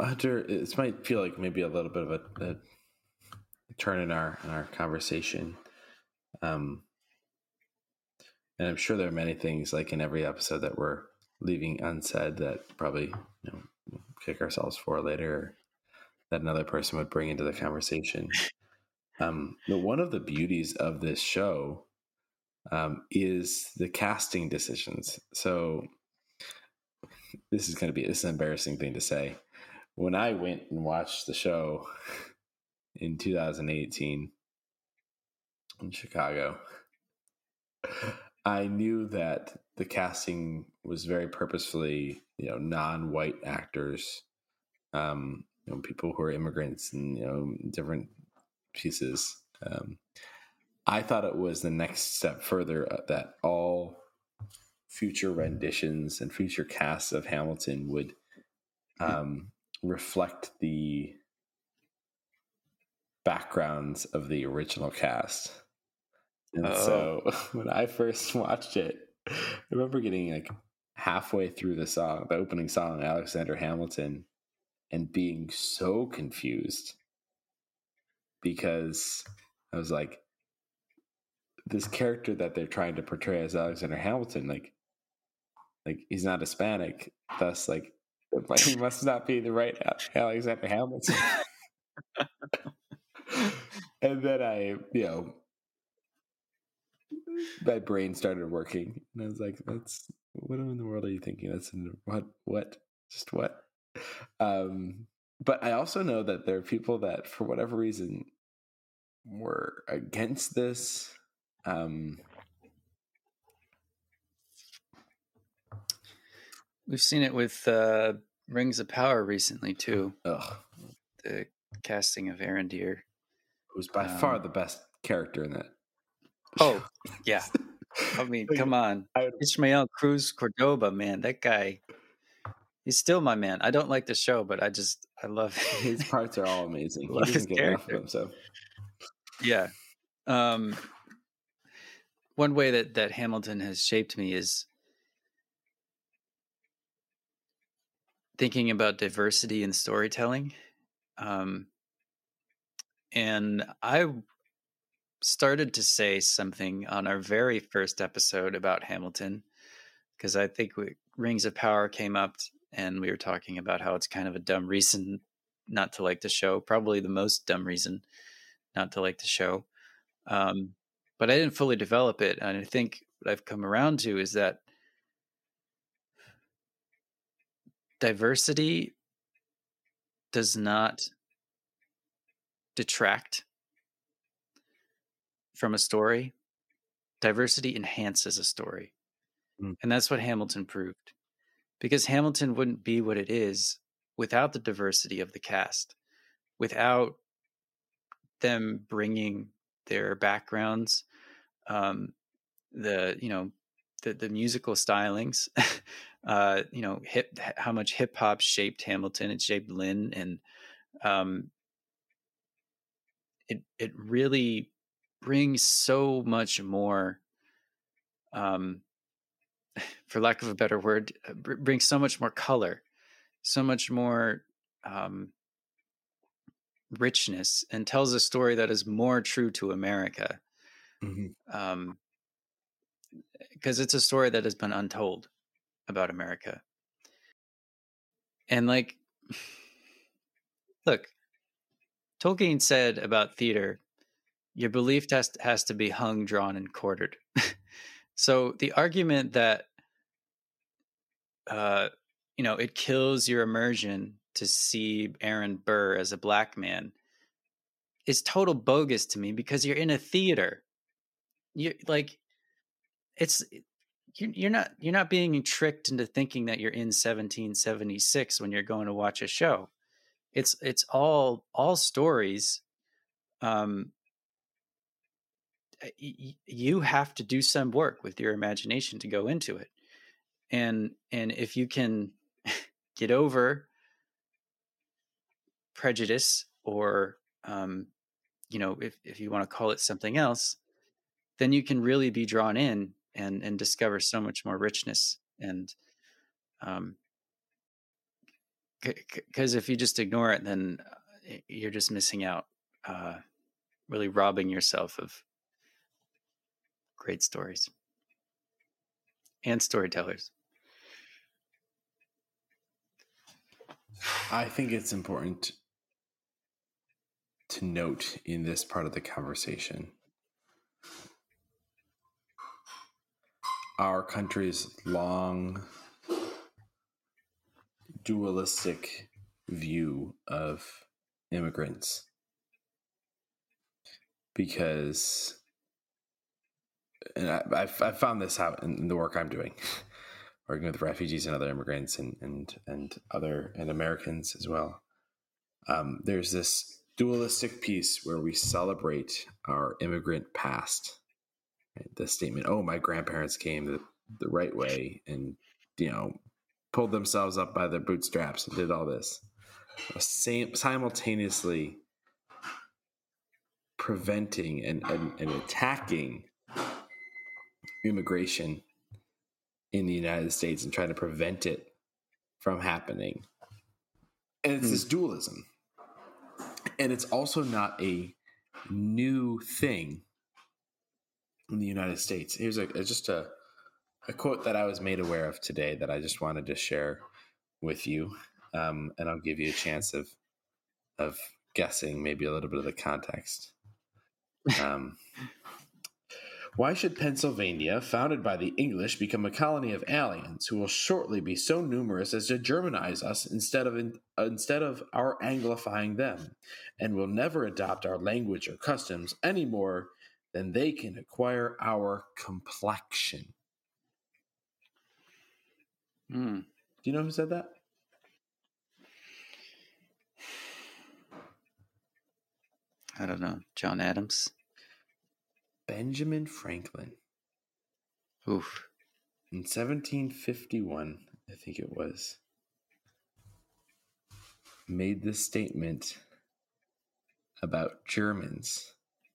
Hunter, this might feel like maybe a little bit of a, a turn in our in our conversation. Um, and I'm sure there are many things like in every episode that we're leaving unsaid that probably you know kick ourselves for later that another person would bring into the conversation. Um, but one of the beauties of this show um, is the casting decisions. So this is going to be this is an embarrassing thing to say. When I went and watched the show in 2018 in Chicago, I knew that the casting was very purposefully, you know, non-white actors, um, you know, people who are immigrants and you know different pieces. Um, I thought it was the next step further uh, that all future renditions and future casts of Hamilton would um, reflect the backgrounds of the original cast. And oh. so when I first watched it, I remember getting like halfway through the song, the opening song, Alexander Hamilton, and being so confused because I was like, this character that they're trying to portray as Alexander Hamilton, like, like he's not Hispanic, thus like he must not be the right Alexander Hamilton. and then I, you know, my brain started working, and I was like, "That's what in the world are you thinking? That's in what? What? Just what?" Um, but I also know that there are people that, for whatever reason, were against this. Um, We've seen it with uh, Rings of Power recently too. Ugh. The casting of Arondir, who's by um, far the best character in that. Oh yeah, I mean, come on, Ismael Cruz Córdova, man, that guy. He's still my man. I don't like the show, but I just I love his parts are all amazing. He doesn't get enough of them, so yeah. Um, one way that that Hamilton has shaped me is thinking about diversity in storytelling. Um, and I started to say something on our very first episode about Hamilton because I think we, Rings of Power came up and we were talking about how it's kind of a dumb reason not to like the show, probably the most dumb reason not to like the show. Um, but I didn't fully develop it. And I think what I've come around to is that diversity does not detract from a story. Diversity enhances a story. Mm. And that's what Hamilton proved. Because Hamilton wouldn't be what it is without the diversity of the cast, without them bringing their backgrounds, um, the, you know, the, the musical stylings, uh, you know, hip, how much hip hop shaped Hamilton, it shaped Lin, and um, it it really brings so much more, um, for lack of a better word, uh, brings so much more color, so much more um, richness, and tells a story that is more true to America. Mm-hmm. Um, because it's a story that has been untold about America. And like, look, Tolkien said about theater, your belief test has to be hung, drawn, and quartered. so the argument that, uh, you know, it kills your immersion to see Aaron Burr as a black man is total bogus to me because you're in a theater. You like, it's you're not you're not being tricked into thinking that you're in 1776 when you're going to watch a show it's it's all all stories um you have to do some work with your imagination to go into it. And and if you can get over prejudice or um you know if if you want to call it something else then you can really be drawn in and and discover so much more richness and um because c- if you just ignore it then uh, you're just missing out uh really robbing yourself of great stories. And storytellers. I think it's important to note in this part of the conversation our country's long dualistic view of immigrants. Because and I, I've, I've found this out in, the work I'm doing, working with refugees and other immigrants and and and other and Americans as well. Um, there's this dualistic piece where we celebrate our immigrant past the statement, "Oh, my grandparents came the, the right way and you know pulled themselves up by their bootstraps and did all this." Same simultaneously preventing and, and, and attacking immigration in the United States and trying to prevent it from happening. And it's hmm. this dualism. And it's also not a new thing in the United States. Here's a, just a, a quote that I was made aware of today that I just wanted to share with you. Um, and I'll give you a chance of of guessing maybe a little bit of the context. Um, why should Pennsylvania, founded by the English, become a colony of aliens who will shortly be so numerous as to Germanize us instead of in, uh, instead of our Anglifying them, and will never adopt our language or customs any more than they can acquire our complexion? Hmm. Do you know who said that? I don't know. John Adams. Benjamin Franklin. Oof. In 1751, I think it was, made this statement about Germans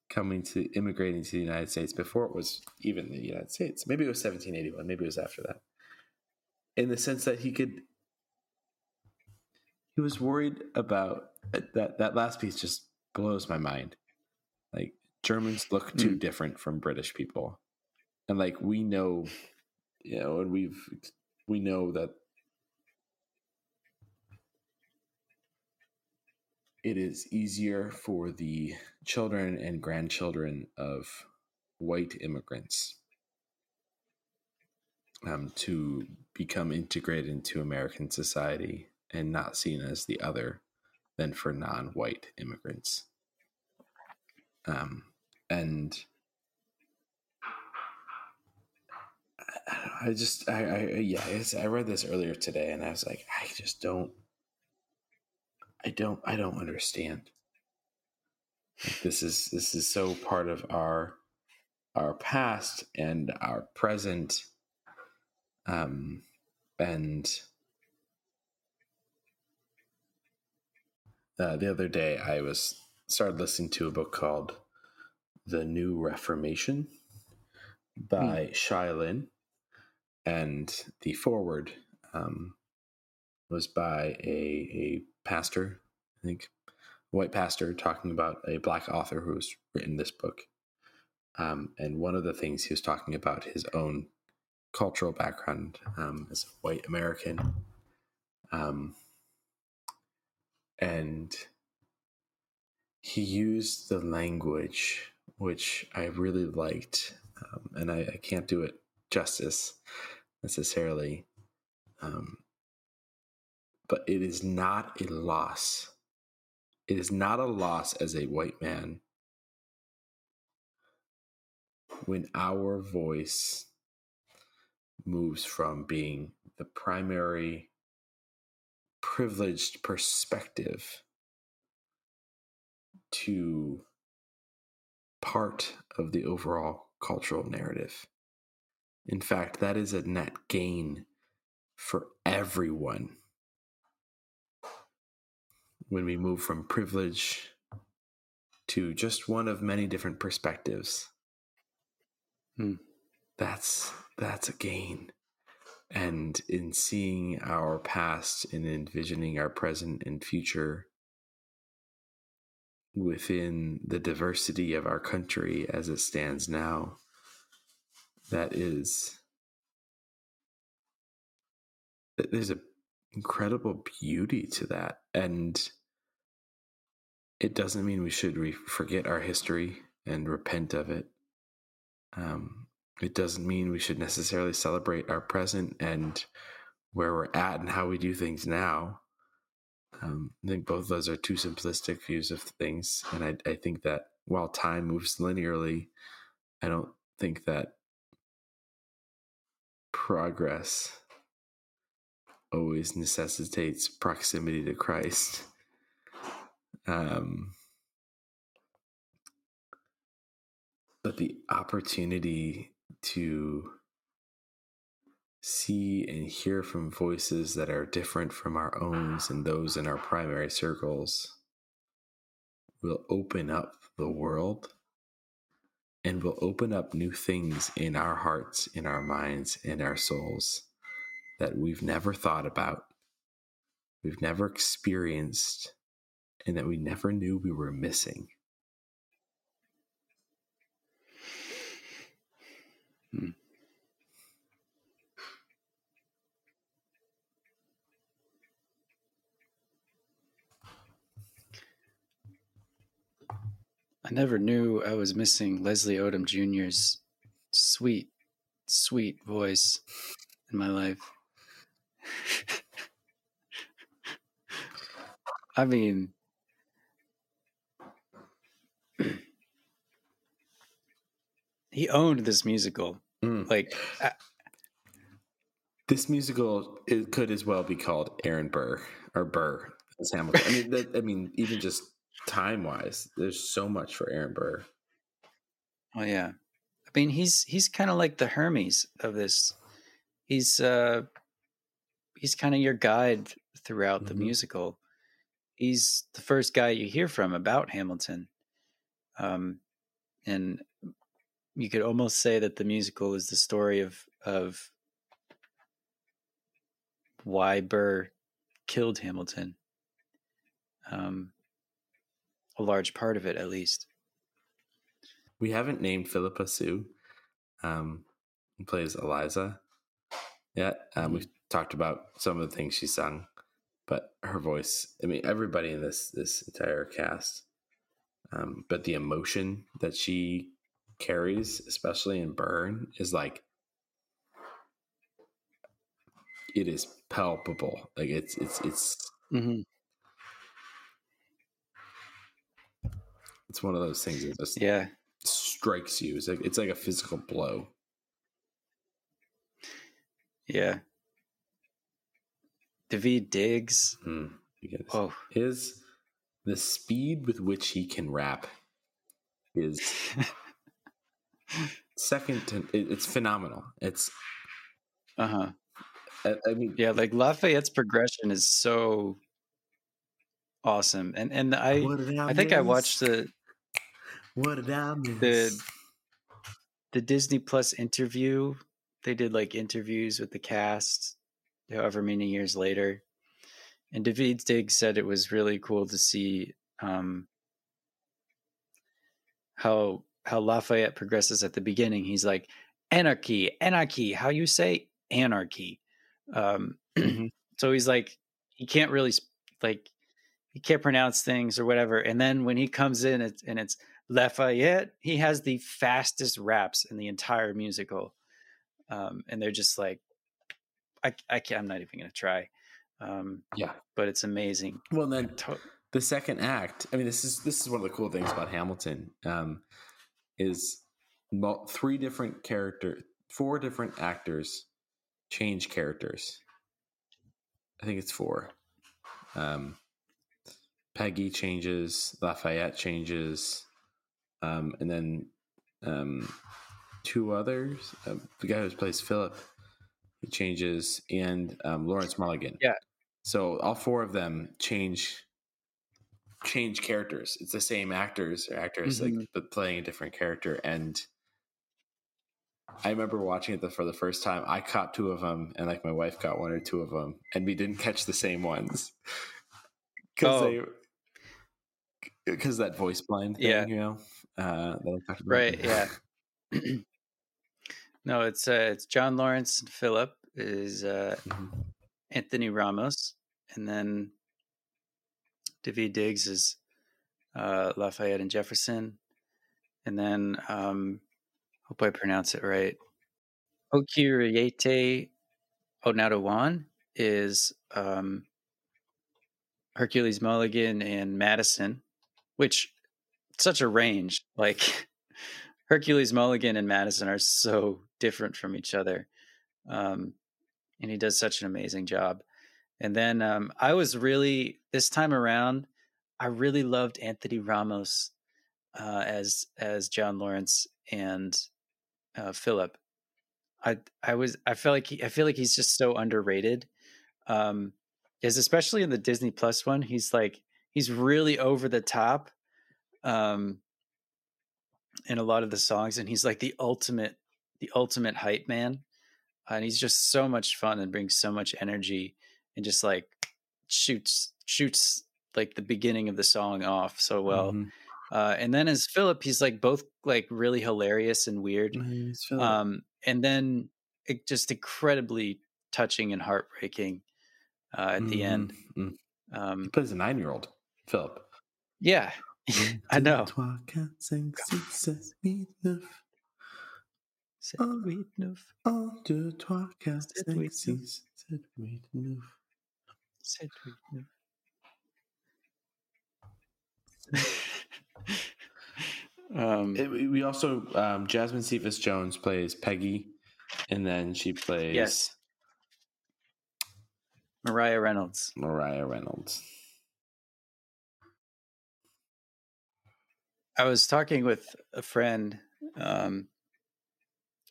coming to immigrating to the United States before it was even the United States. Maybe it was 1781, maybe it was after that. In the sense that he could he was worried about that that last piece just blows my mind. Like Germans look too mm. different from British people. And like we know, you know, and we've we know that it is easier for the children and grandchildren of white immigrants um, to become integrated into American society and not seen as the other than for non-white immigrants. Um, and I, just, I, I, yeah, I read this earlier today, and I was like, I just don't, I don't, I don't understand. Like this is this is so part of our our past and our present, um, and uh, the other day I was started listening to a book called The New Reformation by. Shai Linne, and the foreword um, was by a, a pastor, I think, white pastor, talking about a black author who has written this book. Um, and one of the things he was talking about his own cultural background um, as a white American. Um, and he used the language which I really liked, um, and I, I, can't do it justice necessarily. Um, but it is not a loss. It is not a loss as a white man when our voice moves from being the primary privileged perspective to part of the overall cultural narrative. In fact, that is a net gain for everyone when we move from privilege to just one of many different perspectives. Hmm. That's that's a gain. And in seeing our past and envisioning our present and future within the diversity of our country as it stands now, that is, there's an incredible beauty to that. And it doesn't mean we should re- forget our history and repent of it. Um, it doesn't mean we should necessarily celebrate our present and where we're at and how we do things now. Um, I think both of those are too simplistic views of things. And I, I think that while time moves linearly, I don't think that progress always necessitates proximity to Christ. Um, but the opportunity to see and hear from voices that are different from our own and those in our primary circles will open up the world and will open up new things in our hearts, in our minds, in our souls that we've never thought about, we've never experienced, and that we never knew we were missing. Hmm. I never knew I was missing Leslie Odom Jr.'s sweet, sweet voice in my life. I mean, he owned this musical. Mm. Like, I, this musical it could as well be called Aaron Burr or Burr as Hamilton. I mean, that, I mean, even just time wise. There's so much for Aaron Burr. Oh yeah, I mean he's he's kind of like the Hermes of this. He's uh he's kind of your guide throughout mm-hmm. the musical. He's the first guy you hear from about Hamilton. Um, and you could almost say that the musical is the story of of why Burr killed Hamilton. Um, a large part of it, at least. We haven't named Phillipa Soo, um, who plays Eliza, yet. Um, mm-hmm. We've talked about some of the things she sung, but her voice. I mean, everybody in this this entire cast, um, but the emotion that she carries, especially in Burn, is like it is palpable. Like it's it's it's. Mm-hmm It's one of those things that just yeah strikes you. It's like it's like a physical blow. Yeah. Daveed Diggs. Mm, oh, his the speed with which he can rap is second to it, it's phenomenal. It's uh huh. I, I mean, yeah, like Lafayette's progression is so awesome, and and I I think I watched the what did I miss? The the Disney Plus interview. They did like interviews with the cast, however many years later. And David Diggs said it was really cool to see um, how how Lafayette progresses at the beginning. He's like anarchy, anarchy. How you say anarchy? Um, mm-hmm. so he's like he can't really like he can't pronounce things or whatever. And then when he comes in it's, and it's Lafayette, he has the fastest raps in the entire musical. Um, and they're just like, I, I can't, I'm not even going to try. Um, yeah, but it's amazing. Well, then to- the second act, I mean, this is, this is one of the cool things about Hamilton, um, is three different character, four different actors change characters. I think it's four. Um, Peggy changes, Lafayette changes, um, and then um, two others. Uh, the guy who plays Philip, changes, and um, Laurens Mulligan. Yeah. So all four of them change change characters. It's the same actors or actors mm-hmm. like but playing a different character. And I remember watching it the, for the first time. I caught two of them, and like my wife got one or two of them, and we didn't catch the same ones because oh. they because that voice blind thing, yeah. you know uh, right. Yeah. no, it's uh, it's John Laurens and Philip is uh, mm-hmm. Anthony Ramos, and then Daveed Diggs is uh, Lafayette and Jefferson, and then um, hope I pronounce it right. Okieriete Onaodowan is um, Hercules Mulligan and Madison, which such a range. Like Hercules Mulligan and Madison are so different from each other. Um, and he does such an amazing job. And then um, I was really this time around, I really loved Anthony Ramos uh, as as John Laurens and uh, Philip. I I was I feel like he, I feel like he's just so underrated. Um, is especially in the Disney Plus one, he's like he's really over the top, um, in a lot of the songs, and he's like the ultimate, the ultimate hype man, and he's just so much fun and brings so much energy, and just like shoots shoots like the beginning of the song off so well. Mm-hmm. Uh, and then as Philip, he's like both like really hilarious and weird. Um, and then it just incredibly touching and heartbreaking uh, at mm-hmm. the end. Mm-hmm. Um, he plays a nine year old, Philip. Yeah, I know. um, it, we also um, Jasmine Cephas Jones plays Peggy, and then she plays yes. Maria Reynolds. Maria Reynolds. I was talking with a friend. Um,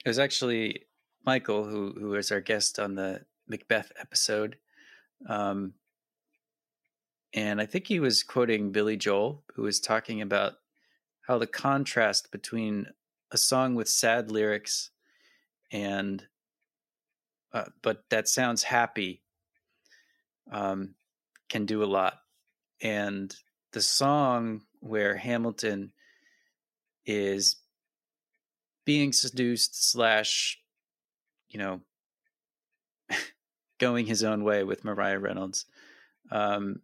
it was actually Michael who who was our guest on the Macbeth episode. Um, and I think he was quoting Billy Joel, who was talking about how the contrast between a song with sad lyrics and uh, but that sounds happy um, can do a lot. And the song where Hamilton is being seduced slash, you know, going his own way with Maria Reynolds, um,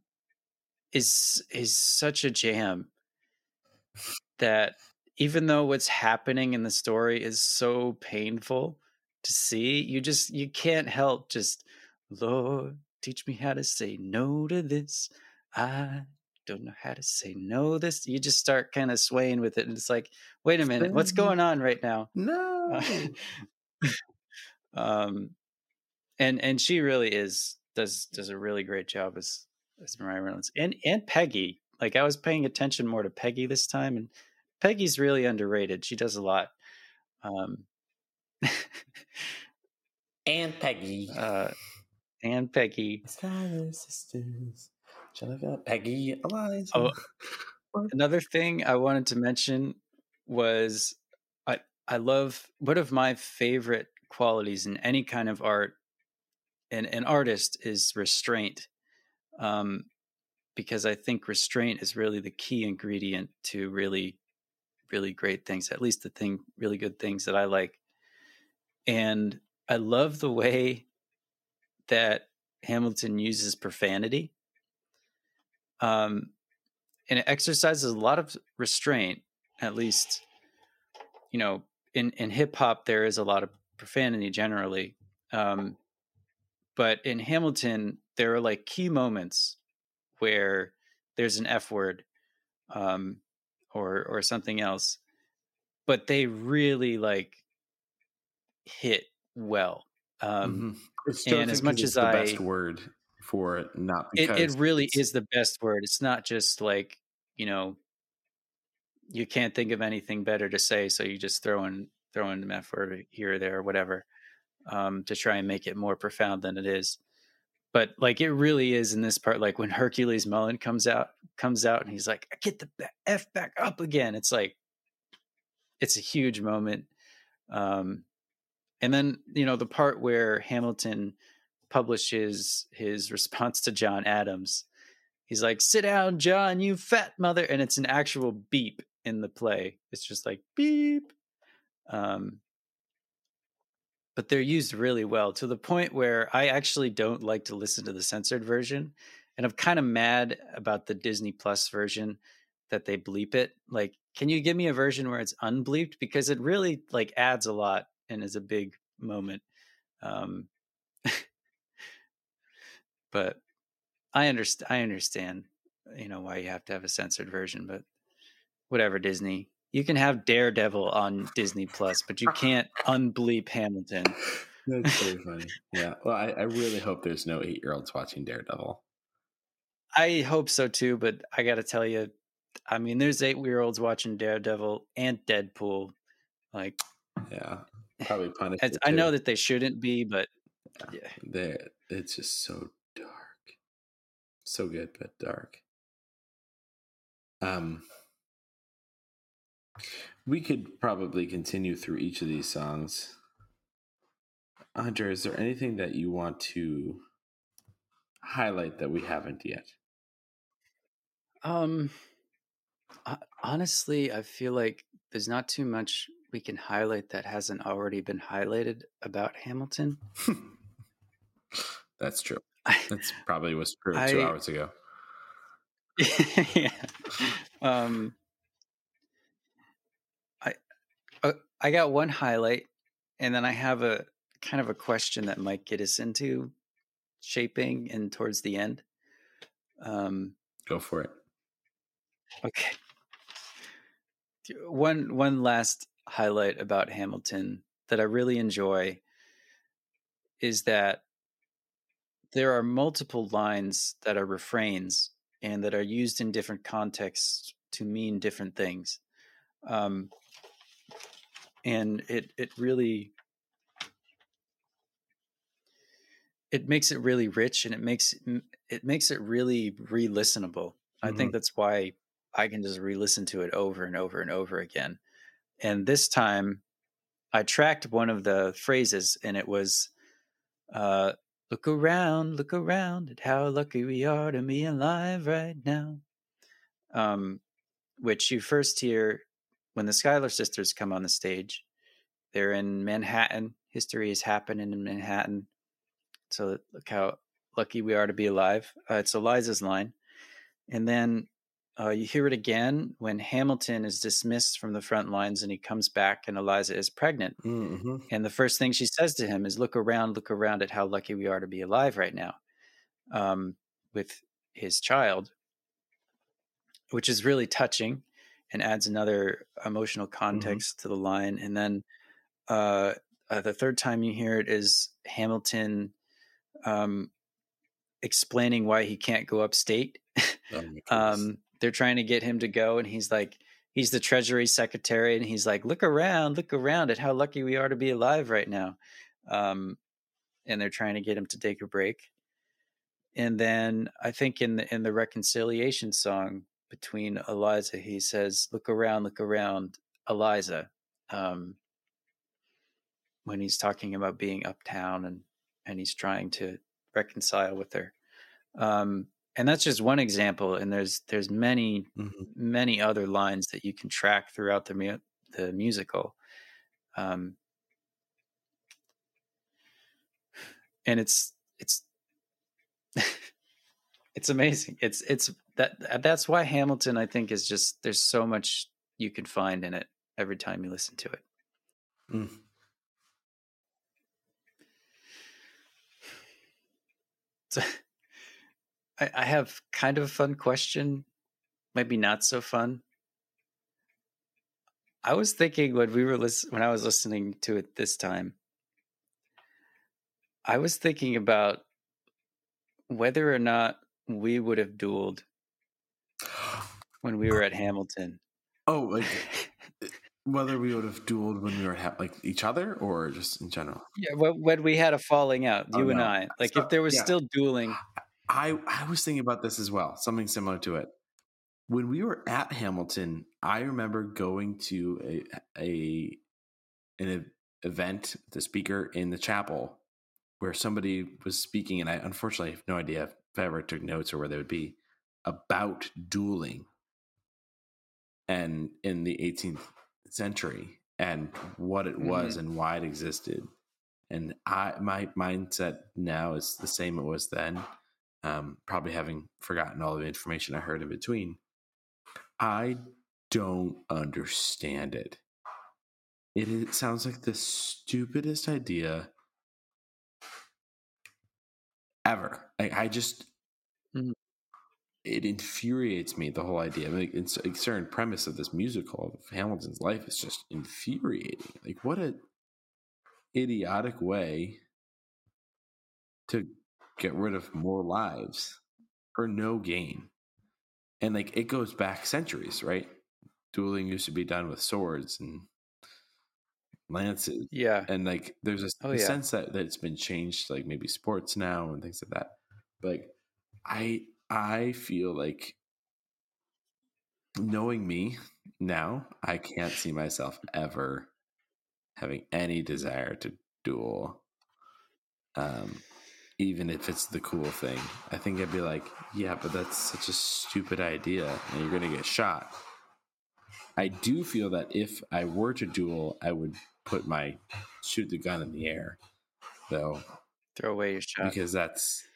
is is such a jam that even though what's happening in the story is so painful to see, you just you can't help just Lord teach me how to say no to this. I don't know how to say no this. You just start kind of swaying with it, and it's like, wait a minute, what's going on right now? No. um, and and she really is does does a really great job as as Maria Reynolds and and Peggy. Like I was paying attention more to Peggy this time, and Peggy's really underrated. She does a lot. Um, and Peggy. Uh, and Peggy. sisters. Peggy, Eliza. Oh, another thing I wanted to mention was I I love one of my favorite qualities in any kind of art and an artist is restraint. Um, because I think restraint is really the key ingredient to really, really great things, at least the thing, really good things that I like. And I love the way that Hamilton uses profanity. Um, and it exercises a lot of restraint, at least, you know, in, in hip hop, there is a lot of profanity generally. Um, but in Hamilton, there are like key moments where there's an F word um, or, or something else, but they really like hit well. Um, mm-hmm. And as much as the I, best word for it, not because it, it really is the best word. It's not just like you know, you can't think of anything better to say, so you just throw in throw in the F word here or there or whatever um, to try and make it more profound than it is. But like it really is in this part, like when Hercules Mullen comes out, comes out, and he's like, "Get the f back up again." It's like it's a huge moment. Um, and then, you know, the part where Hamilton publishes his response to John Adams, he's like, sit down, John, you fat mother. And it's an actual beep in the play. It's just like beep. Um, but they're used really well to the point where I actually don't like to listen to the censored version. And I'm kind of mad about the Disney Plus version that they bleep it. Like, can you give me a version where it's unbleeped? Because it really like adds a lot and is a big moment. Um, but I understand. I understand. You know why you have to have a censored version, but whatever. Disney, you can have Daredevil on Disney Plus, but you can't unbleep Hamilton. That's very funny. Yeah. Well, I, I really hope there's no eight year olds watching Daredevil. I hope so too, but I got to tell you, I mean, there's eight year olds watching Daredevil and Deadpool. Like, yeah, probably punished. I know that they shouldn't be, but yeah, they it's just so so good but dark. Um, We could probably continue through each of these songs. Hunter, is there anything that you want to highlight that we haven't yet? Um, honestly, I feel like there's not too much we can highlight that hasn't already been highlighted about Hamilton. That's true. That's probably was true two hours ago. yeah. Um, I uh, I got one highlight, and then I have a kind of a question that might get us into shaping and towards the end. Um, Go for it. Okay. One one last highlight about Hamilton that I really enjoy is that there are multiple lines that are refrains and that are used in different contexts to mean different things. Um, and it it really it makes it really rich and it makes it makes it really re-listenable. Mm-hmm. I think mm-hmm. that's why I can just re-listen to it over and over and over again. And this time I tracked one of the phrases and it was uh, look around, look around at how lucky we are to be alive right now. Um, which you first hear when the Schuyler sisters come on the stage. They're in Manhattan. History is happening in Manhattan. So look how lucky we are to be alive. Uh, it's Eliza's line. And then uh, you hear it again when Hamilton is dismissed from the front lines and he comes back and Eliza is pregnant. Mm-hmm. And the first thing she says to him is, Look around, look around at how lucky we are to be alive right now um, with his child, which is really touching and adds another emotional mm-hmm. context mm-hmm. to the line. And then uh, uh, the third time you hear it is Hamilton um, explaining why he can't go upstate. Oh um, they're trying to get him to go and he's like he's the treasury secretary and he's like look around look around at how lucky we are to be alive right now um, and they're trying to get him to take a break. And then i think in the in the reconciliation song between eliza he says look around look around eliza um, when he's talking about being uptown and and he's trying to reconcile with her. Um, and that's just one example and there's there's many mm-hmm. many other lines that you can track throughout the mu- the musical um and it's it's it's amazing it's it's that that's why hamilton i think is just there's so much you can find in it every time you listen to it mm. so I, I have kind of a fun question, maybe not so fun. I was thinking when we were listen, when I was listening to it this time, I was thinking about whether or not we would have dueled when we were at Hamilton. Oh, like whether we would have dueled when we were ha- like each other or just in general. Yeah, when we had a falling out, oh, you oh, and. I. Like so, if there was yeah. still dueling. I I was thinking about this as well, something similar to it. When we were at Hamilton, I remember going to a a an event, the speaker in the chapel, where somebody was speaking, and I unfortunately have no idea if I ever took notes or where they would be about dueling, and in the 18th century, and what it was mm-hmm. and why it existed. And I my mindset now is the same it was then um, probably having forgotten all the information I heard in between. I don't understand it. It, it sounds like the stupidest idea ever. I, I just, mm-hmm. it infuriates me. The whole idea, I mean, it's a certain premise of this musical of Hamilton's life is just infuriating. Like, what a idiotic way to get rid of more lives for no gain. And like it goes back centuries, right? Dueling used to be done with swords and lances. Yeah. And like there's a, oh, yeah. sense that, that it's been changed, like maybe sports now and things like that. But like, I I feel like knowing me now, I can't see myself ever having any desire to duel. Um, even if it's the cool thing, I think I'd be like, yeah, but that's such a stupid idea, and you're going to get shot. I do feel that if I were to duel, I would put my shoot the gun in the air, though. Throw away your shot because that's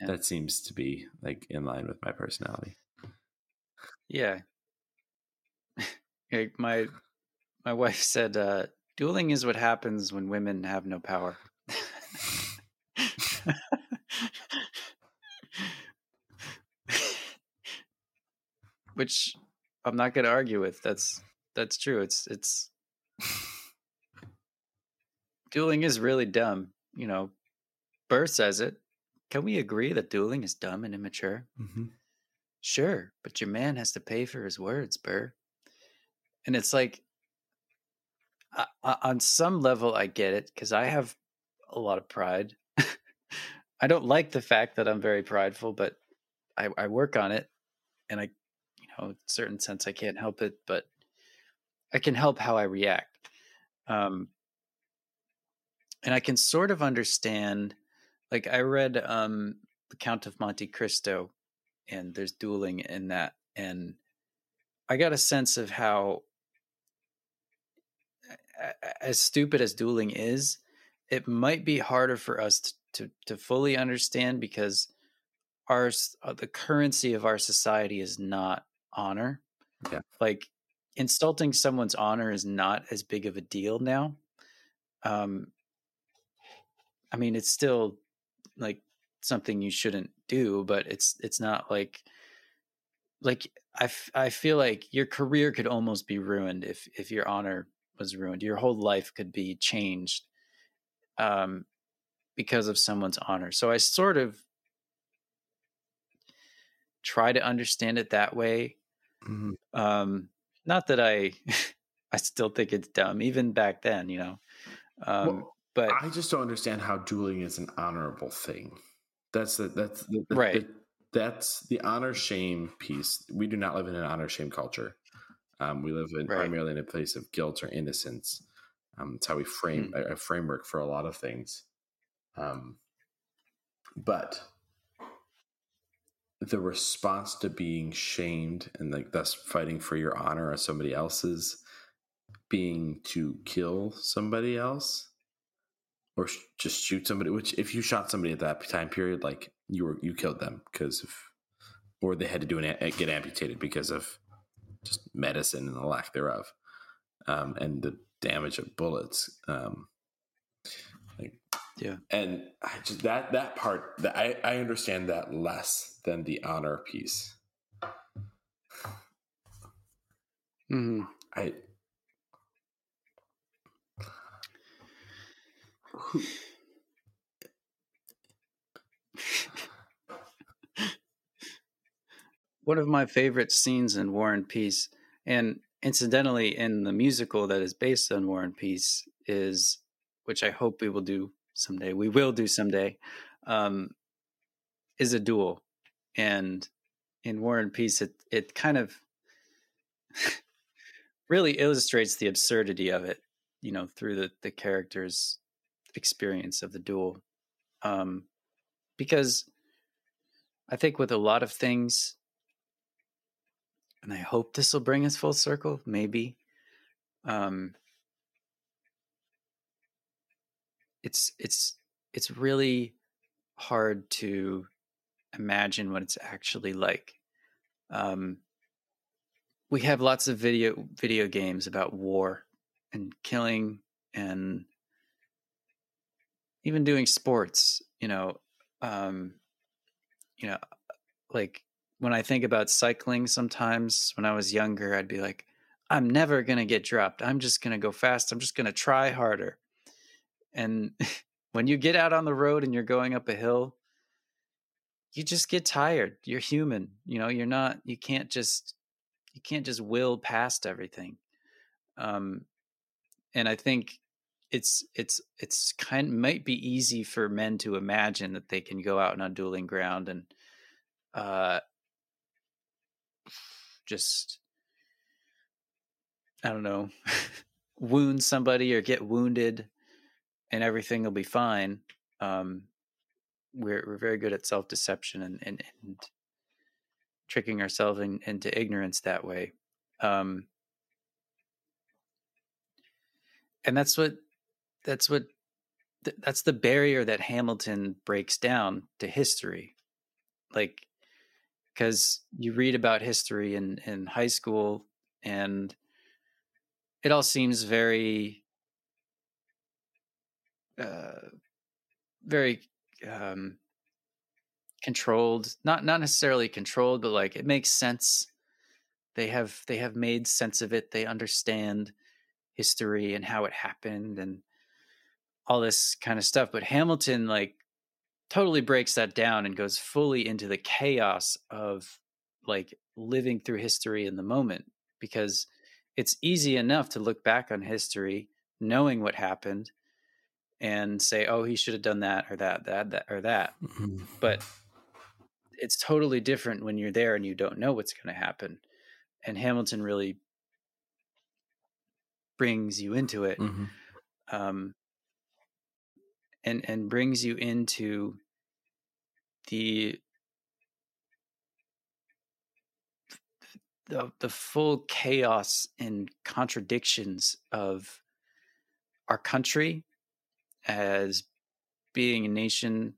yeah. that seems to be like in line with my personality. Yeah, like my my wife said, uh, "Dueling is what happens when women have no power." Which I'm not going to argue with. That's that's true. It's it's dueling is really dumb. You know, Burr says it. Can we agree that dueling is dumb and immature? Mm-hmm. Sure, but your man has to pay for his words, Burr. And it's like, on some level, I get it because I have a lot of pride. I don't like the fact that I'm very prideful, but I, I work on it, and I, you know, in certain sense, I can't help it, but I can help how I react. Um, and I can sort of understand. Like I read um, the Count of Monte Cristo, and there's dueling in that, and I got a sense of how as stupid as dueling is, it might be harder for us to to, to fully understand because our uh, the currency of our society is not honor. Yeah. Like insulting someone's honor is not as big of a deal now. Um I mean it's still like something you shouldn't do, but it's it's not like like I, f- I feel like your career could almost be ruined if if your honor was ruined. Your whole life could be changed um, because of someone's honor. So I sort of try to understand it that way. Mm-hmm. Um, not that I, I still think it's dumb, even back then, you know. Um, well, but I just don't understand how dueling is an honorable thing. That's the that's the, the, right. The, that's the honor shame piece. We do not live in an honor shame culture. Um, we live in right. primarily in a place of guilt or innocence. Um, it's how we frame mm. a, a, framework for a lot of things. Um, but the response to being shamed and like thus fighting for your honor or somebody else's being to kill somebody else or sh- just shoot somebody which if you shot somebody at that time period like you were you killed them because of or they had to do an get amputated because of just medicine and the lack thereof, um, and the damage of bullets. Um, yeah, and I just that that part that I I understand that less than the honor piece. Mm-hmm. I. one of my favorite scenes in War and Peace, and incidentally, in the musical that is based on War and Peace, is which I hope we will do someday. We will do someday. Um, is a duel, and in War and Peace, it it kind of really illustrates the absurdity of it. You know, through the the character's experience of the duel, um, because I think with a lot of things and I hope this will bring us full circle. Maybe. Um, it's it's it's really hard to imagine what it's actually like. Um, we have lots of video video games about war and killing and even doing sports. You know, um, you know, like when I think about cycling, sometimes when I was younger, I'd be like, I'm never to get dropped. I'm just to go fast. I'm just to try harder. And when you get out on the road and you're going up a hill, you just get tired. You're human. You know, you're not, you can't just, you can't just will past everything. Um, and I think it's, it's, it's kind might be easy for men to imagine that they can go out on dueling ground and, uh, just I don't know, wound somebody or get wounded and everything will be fine. Um, we're, we're very good at self deception and, and, and, tricking ourselves in, into ignorance that way. Um, and that's what, that's what, that's the barrier that Hamilton breaks down to history. Like, because you read about history in, in high school and it all seems very uh, very um, controlled not not necessarily controlled but like it makes sense. They have they have made sense of it. They understand history and how it happened and all this kind of stuff but hamilton like totally breaks that down and goes fully into the chaos of like living through history in the moment because it's easy enough to look back on history knowing what happened and say oh he should have done that or that that that or that mm-hmm. but it's totally different when you're there and you don't know what's going to happen and hamilton really brings you into it mm-hmm. um, and and brings you into the the the full chaos and contradictions of our country as being a nation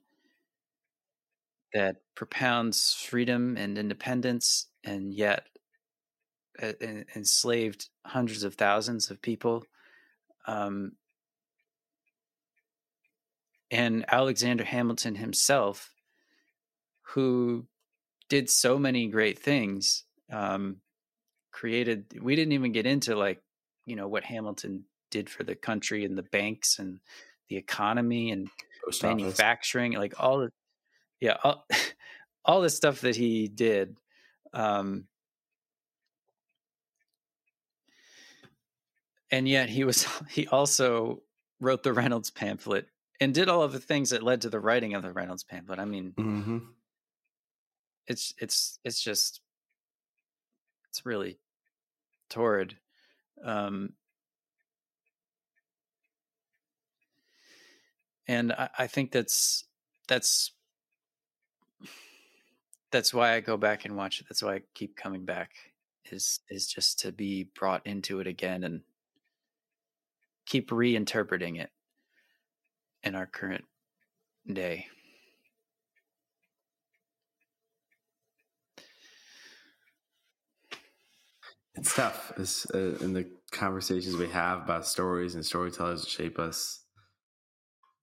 that propounds freedom and independence and yet uh, enslaved hundreds of thousands of people um, and alexander hamilton himself who did so many great things um, created we didn't even get into like you know what hamilton did for the country and the banks and the economy and Post manufacturing office. like all the yeah all, all the stuff that he did um and yet he was he also wrote the reynolds pamphlet and did all of the things that led to the writing of the reynolds pamphlet i mean mm-hmm. it's it's it's just it's really torrid. Um, and I, I think that's that's that's why I go back and watch it. That's why I keep coming back. Is is just to be brought into it again and keep reinterpreting it in our current day. it's tough it's, uh, in the conversations we have about stories and storytellers that shape us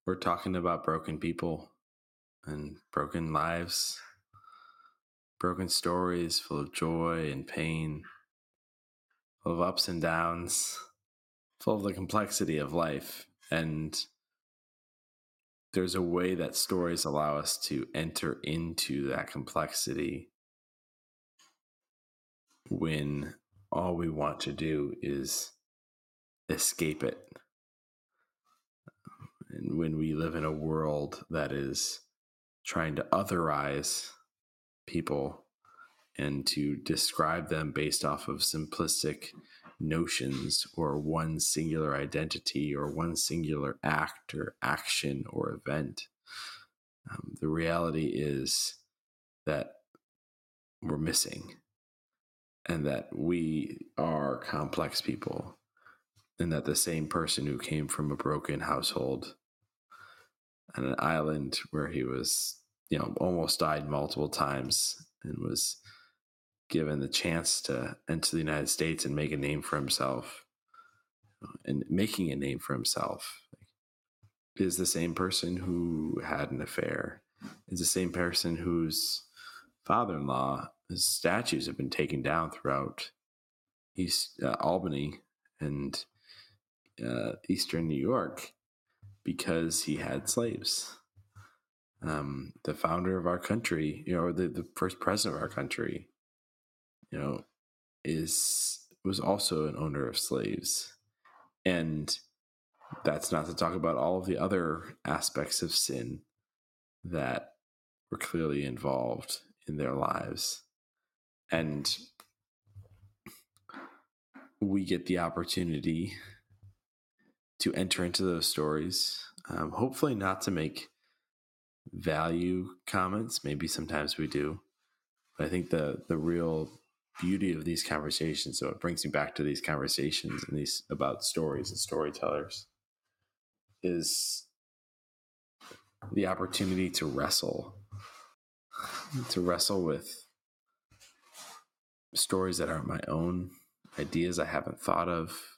we're talking about broken people and broken lives broken stories full of joy and pain full of ups and downs full of the complexity of life and there's a way that stories allow us to enter into that complexity when all we want to do is escape it. And when we live in a world that is trying to otherize people and to describe them based off of simplistic notions or one singular identity or one singular act or action or event, um, the reality is that we're missing and that we are complex people and that the same person who came from a broken household on an island where he was you know almost died multiple times and was given the chance to enter the united states and make a name for himself. And making a name for himself is the same person who had an affair is the same person whose father-in-law his statues have been taken down throughout East uh, Albany and uh, Eastern New York because he had slaves. Um, the founder of our country, you know, the, the first president of our country, you know, is was also an owner of slaves, and that's not to talk about all of the other aspects of sin that were clearly involved in their lives. And we get the opportunity to enter into those stories. Um, hopefully, not to make value comments. Maybe sometimes we do, but I think the the real beauty of these conversations. So it brings me back to these conversations and these about stories and storytellers is the opportunity to wrestle, to wrestle with stories that aren't my own, ideas I haven't thought of,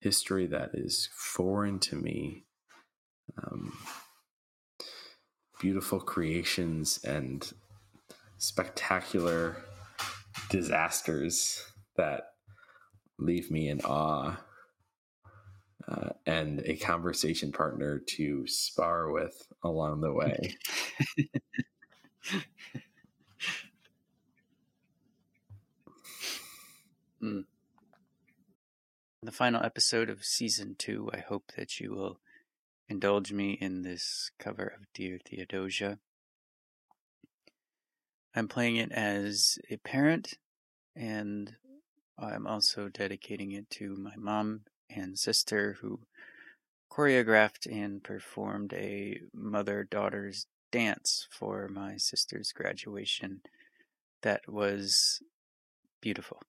history that is foreign to me, um, beautiful creations and spectacular disasters that leave me in awe uh, and a conversation partner to spar with along the way. mm. The final episode of season two, I hope that you will indulge me in this cover of Dear Theodosia. I'm playing it as a parent, and I'm also dedicating it to my mom and sister who choreographed and performed a mother daughter's dance for my sister's graduation that was beautiful.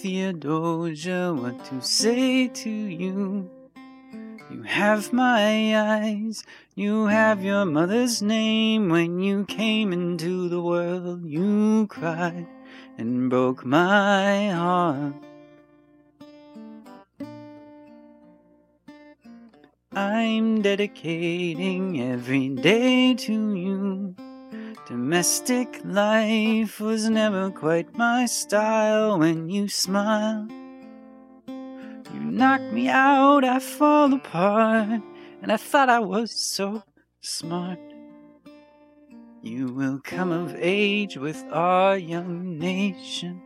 Theodosia, what to say to you? You have my eyes, you have your mother's name. When you came into the world, you cried and broke my heart. I'm dedicating every day to you. Domestic life was never quite my style when you smile. You knock me out, I fall apart, and I thought I was so smart. You will come of age with our young nation.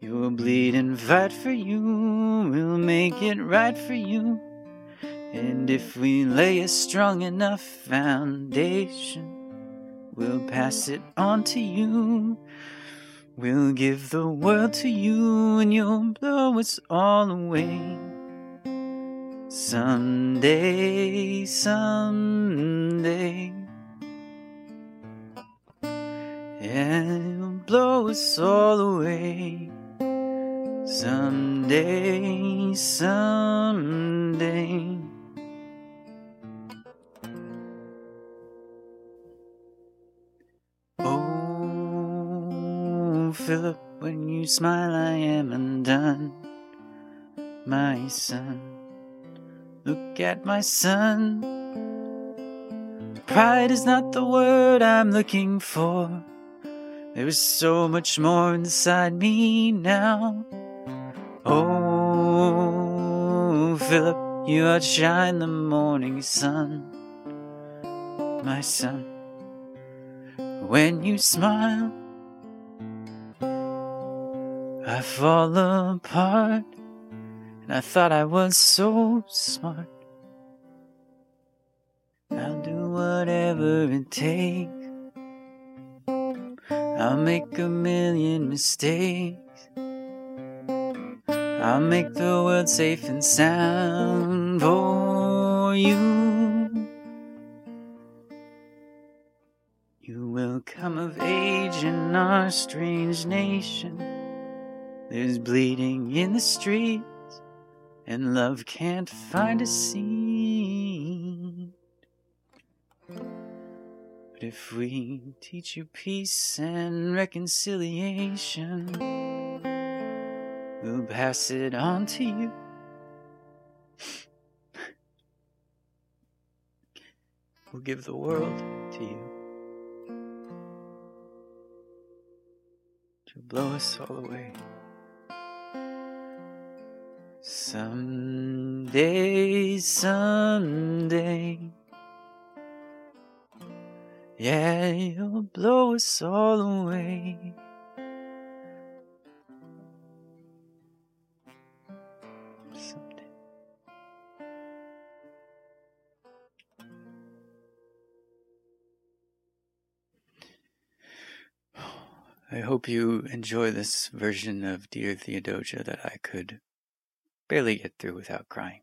You'll bleed and fight for you, we'll make it right for you. And if we lay a strong enough foundation, We'll pass it on to you. We'll give the world to you and you'll blow us all away. Someday, someday. And you'll blow us all away. Someday, someday. Philip, when you smile, I am undone. My son, look at my son. Pride is not the word I'm looking for. There is so much more inside me now. Oh, Philip, you outshine the morning sun. My son, when you smile, I fall apart, and I thought I was so smart. I'll do whatever it takes. I'll make a million mistakes. I'll make the world safe and sound for you. You will come of age in our strange nation. There's bleeding in the streets, and love can't find a seat. But if we teach you peace and reconciliation, we'll pass it on to you. we'll give the world to you. To blow us all away. Someday, someday, yeah, you'll blow us all away. Someday. I hope you enjoy this version of Dear Theodosia that I could barely get through without crying.